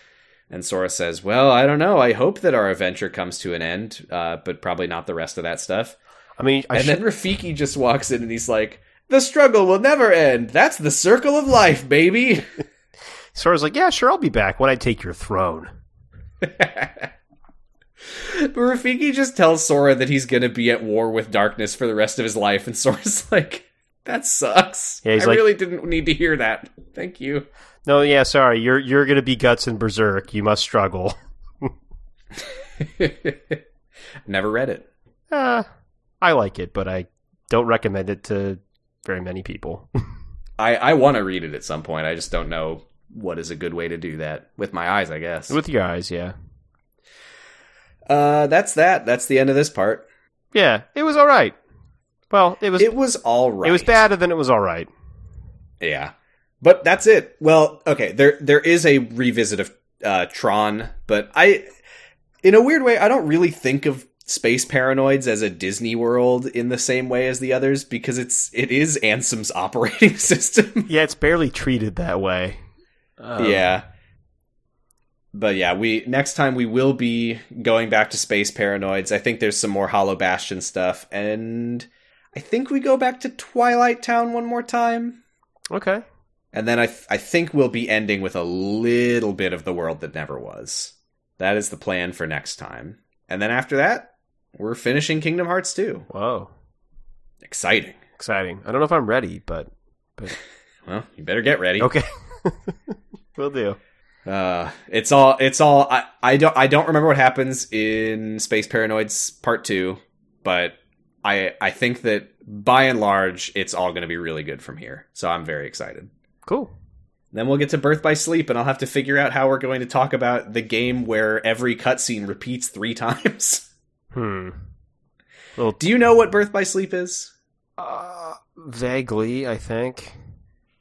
A: And Sora says, Well, I don't know. I hope that our adventure comes to an end, uh, but probably not the rest of that stuff.
B: I mean, I
A: and
B: should,
A: then Rafiki just walks in and he's like, The struggle will never end. That's the circle of life, baby. [LAUGHS]
B: Sora's like, yeah, sure, I'll be back when I take your throne.
A: But Rafiki just tells Sora that he's gonna be at war with darkness for the rest of his life, and Sora's [LAUGHS] like, "That sucks.
B: Yeah,
A: I
B: like-
A: really didn't need to hear that. Thank you."
B: No, yeah, sorry, you're you're gonna be guts and berserk. You must struggle. [LAUGHS]
A: Never read it.
B: Uh, I like it, but I don't recommend it to very many people. [LAUGHS]
A: I I want to read it at some point. I just don't know what is a good way to do that with my eyes. I guess.
B: With your eyes, yeah,
A: uh, that's that. That's the end of this part.
B: yeah, it was all right. Well, it was
A: It was all right.
B: it was bad, and then it was all right.
A: Yeah. But that's it. Well, okay, there there is a revisit of uh, Tron, but I in a weird way I don't really think of Space Paranoids as a Disney World in the same way as the others because it's it is Ansem's [LAUGHS] operating [LAUGHS] system.
B: Yeah, it's barely treated that way. Um,
A: yeah. But yeah, we next time we will be going back to Space Paranoids. I think there's some more Hollow Bastion stuff and I think we go back to Twilight Town one more time.
B: Okay.
A: And then I, th- I think we'll be ending with a little bit of the world that never was. That is the plan for next time. And then after that, we're finishing Kingdom Hearts 2.
B: Whoa,
A: Exciting.
B: exciting. I don't know if I'm ready, but but [LAUGHS]
A: Well, you better get ready.
B: okay, [LAUGHS] we'll do.
A: Uh, it's all it's all I, I don't I don't remember what happens in Space Paranoids Part 2, but I I think that by and large it's all going to be really good from here. So I'm very excited.
B: Cool.
A: Then we'll get to Birth by Sleep, and I'll have to figure out how we're going to talk about the game where every cutscene repeats three [LAUGHS] times.
B: Hmm. Well,
A: Do you know what Birth by Sleep is?
B: uh, vaguely, I think.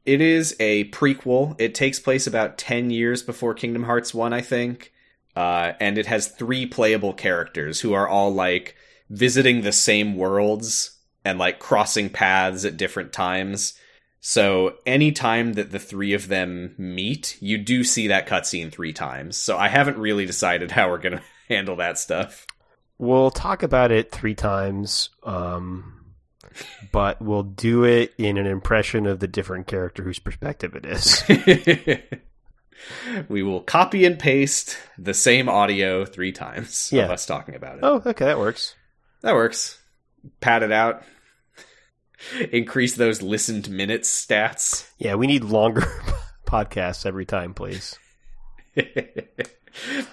A: It is a prequel. It takes place about 10 years before Kingdom Hearts 1, I think. Uh, and it has three playable characters who are all like visiting the same worlds and like crossing paths at different times. So anytime that the three of them meet, you do see that cutscene three times. So I haven't really decided how we're going [LAUGHS] to handle that stuff.
B: We'll talk about it three times, um, but we'll do it in an impression of the different character whose perspective it is. [LAUGHS]
A: we will copy and paste the same audio three times
B: Yeah.
A: of us talking about it.
B: oh, okay, that works.
A: That works. Pad it out. Increase those listened minutes stats.
B: Yeah, we need longer [LAUGHS] podcasts every time, please. [LAUGHS]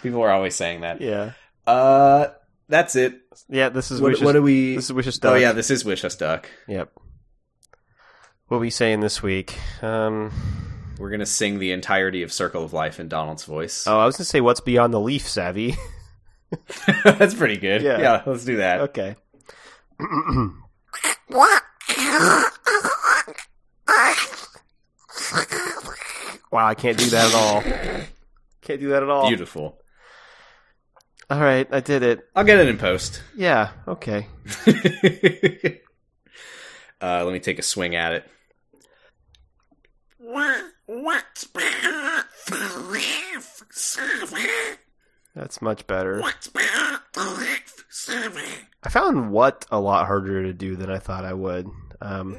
A: People are always saying that.
B: Yeah.
A: Uh, that's it.
B: Yeah, this is
A: What,
B: Wish
A: what
B: Us-
A: do we?
B: This is Wish Us
A: oh yeah, this is Wish Us Duck.
B: Yep. What are we saying this week? Um,
A: We're gonna sing the entirety of Circle of Life in Donald's voice.
B: Oh, I was gonna say, what's beyond the leaf, Savvy? [LAUGHS] [LAUGHS]
A: That's pretty good.
B: Yeah.
A: Yeah. let's do that.
B: okay. [CLEARS THROAT] wow, I can't do that at all. Can't do that at all.
A: Beautiful.
B: All right, I did it.
A: I'll get it in post.
B: Yeah. Okay. [LAUGHS]
A: uh, let me take a swing at it.
B: That's much better. I found what a lot harder to do than I thought I would. Um,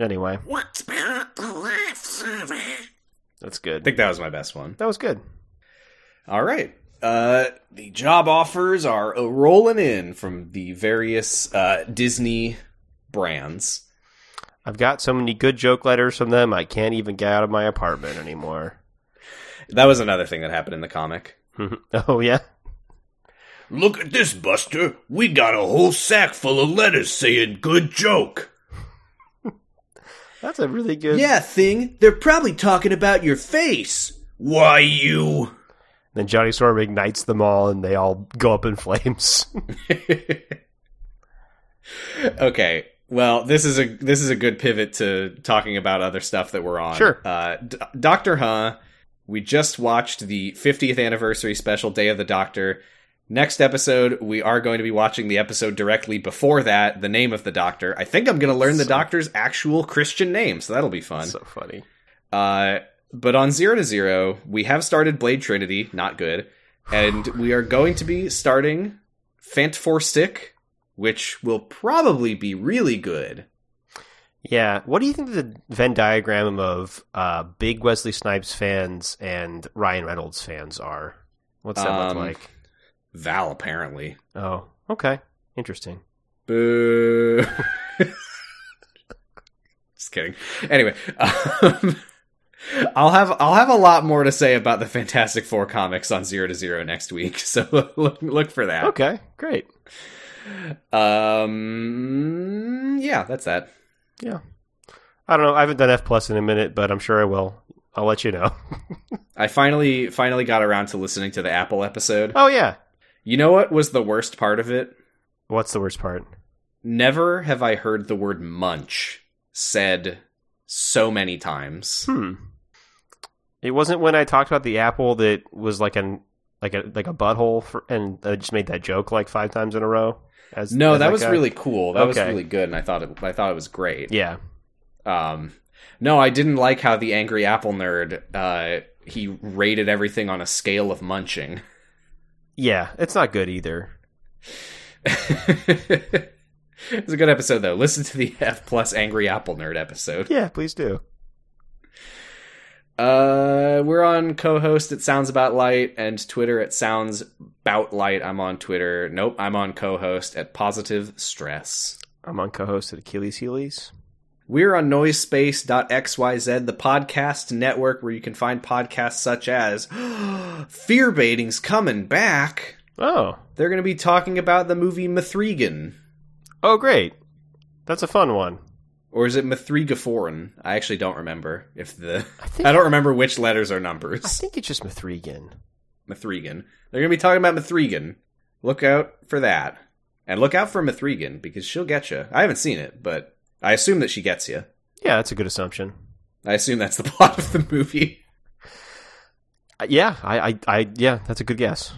B: anyway, that's good.
A: I think that was my best one.
B: That was good.
A: All right. Uh, the job offers are rolling in from the various uh, Disney brands.
B: I've got so many good joke letters from them, I can't even get out of my apartment anymore.
A: That was another thing that happened in the comic. [LAUGHS]
B: oh, yeah?
D: Look at this, Buster. We got a whole sack full of letters saying good joke.
B: That's a really good.
D: Yeah, thing. They're probably talking about your face. Why you?
B: Then Johnny Storm ignites them all and they all go up in flames. [LAUGHS]
A: okay. Well, this is a this is a good pivot to talking about other stuff that we're on.
B: Sure.
A: Uh, D- Doctor Who. We just watched the 50th anniversary special Day of the Doctor. Next episode, we are going to be watching the episode directly before that, the name of the Doctor. I think I'm going to learn the Doctor's actual Christian name, so that'll be fun.
B: so funny.
A: Uh, but on Zero to Zero, we have started Blade Trinity, not good, and [SIGHS] we are going to be starting Fant4stic, which will probably be really good.
B: Yeah. What do you think the Venn diagram of uh, big Wesley Snipes fans and Ryan Reynolds fans are? What's that
A: Um,
B: look like?
A: Val, apparently.
B: Oh, okay. Interesting.
A: Boo. [LAUGHS] Just kidding. Anyway, um, [LAUGHS] I'll have I'll have a lot more to say about the Fantastic Four comics on Zero to Zero next week, [LAUGHS] so look look for that.
B: Okay, great.
A: Um, yeah, that's that.
B: Yeah. I don't know. I haven't done F plus in a minute, but I'm sure I will. I'll let you know.
A: I finally finally got around to listening to the Apple episode.
B: oh yeah.
A: You know what was the worst part of it?
B: What's the worst part?
A: Never have I heard the word munch said so many times.
B: Hmm. It wasn't when I talked about the apple that was like an like a like a butthole for, and I just made that joke like five times in a row. As
A: No,
B: as
A: that was
B: guy?
A: really cool. That was really good, and I thought it. I thought it was great.
B: yeah.
A: Um, no, I didn't like how the angry Apple nerd. Uh, he rated everything on a scale of munching. [LAUGHS]
B: Yeah, it's not good either. [LAUGHS]
A: it's a good episode though. Listen to the F plus angry Apple nerd episode.
B: Yeah, please do.
A: Uh, we're on co-host at Sounds About Light and Twitter at Sounds Bout Light. I'm on Twitter. Nope, I'm on co-host at Positive Stress.
B: I'm on co-host at Achilles Heelys.
A: We're on noisespace.xyz, the podcast network where you can find podcasts such as [GASPS] Fear Baiting's coming back.
B: Oh,
A: They're going to be talking about the movie Mithrigan.
B: oh, great. That's a fun one.
A: Or is it Mithrigaforin? I actually don't remember if the
B: I [LAUGHS] think
A: I don't remember which letters are numbers.
B: I think it's just Mithrigan.
A: Mithrigan. They're going to be talking about Mithrigan. Look out for that. And look out for Mithrigan because she'll get you. I haven't seen it, but I assume that she gets you.
B: Yeah, that's a good assumption.
A: I assume that's the [LAUGHS] plot of the movie.
B: Uh, yeah, I, I, I, yeah, that's a good guess.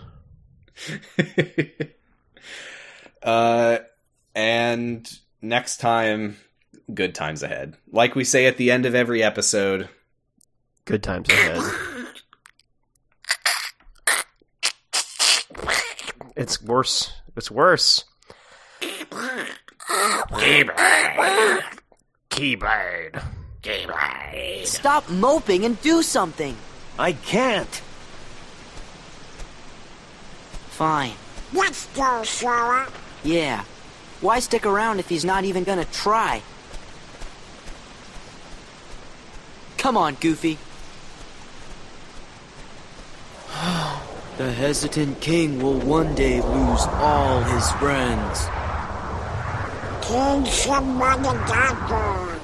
B: [LAUGHS]
A: uh, and next time, good times ahead. Like we say at the end of every episode,
B: Good times ahead. [LAUGHS] It's worse. It's worse. Keyblade. Keyblade.
F: Stop moping and do something.
C: I can't.
F: Fine.
G: Let's go, Sora.
F: Yeah. Why stick around if he's not even gonna try? Come on, Goofy. [SIGHS] the hesitant king will one day lose all his friends.
G: King Simba the Doctor.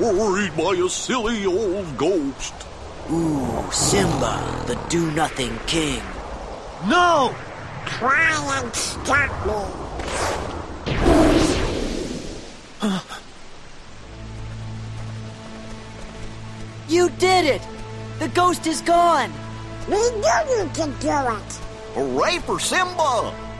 C: Worried by a silly old ghost.
F: Ooh, Simba, the do-nothing king.
H: No!
G: Try and stop me.
F: You did it! The ghost is gone!
G: We knew you could do it.
C: Hooray for Simba!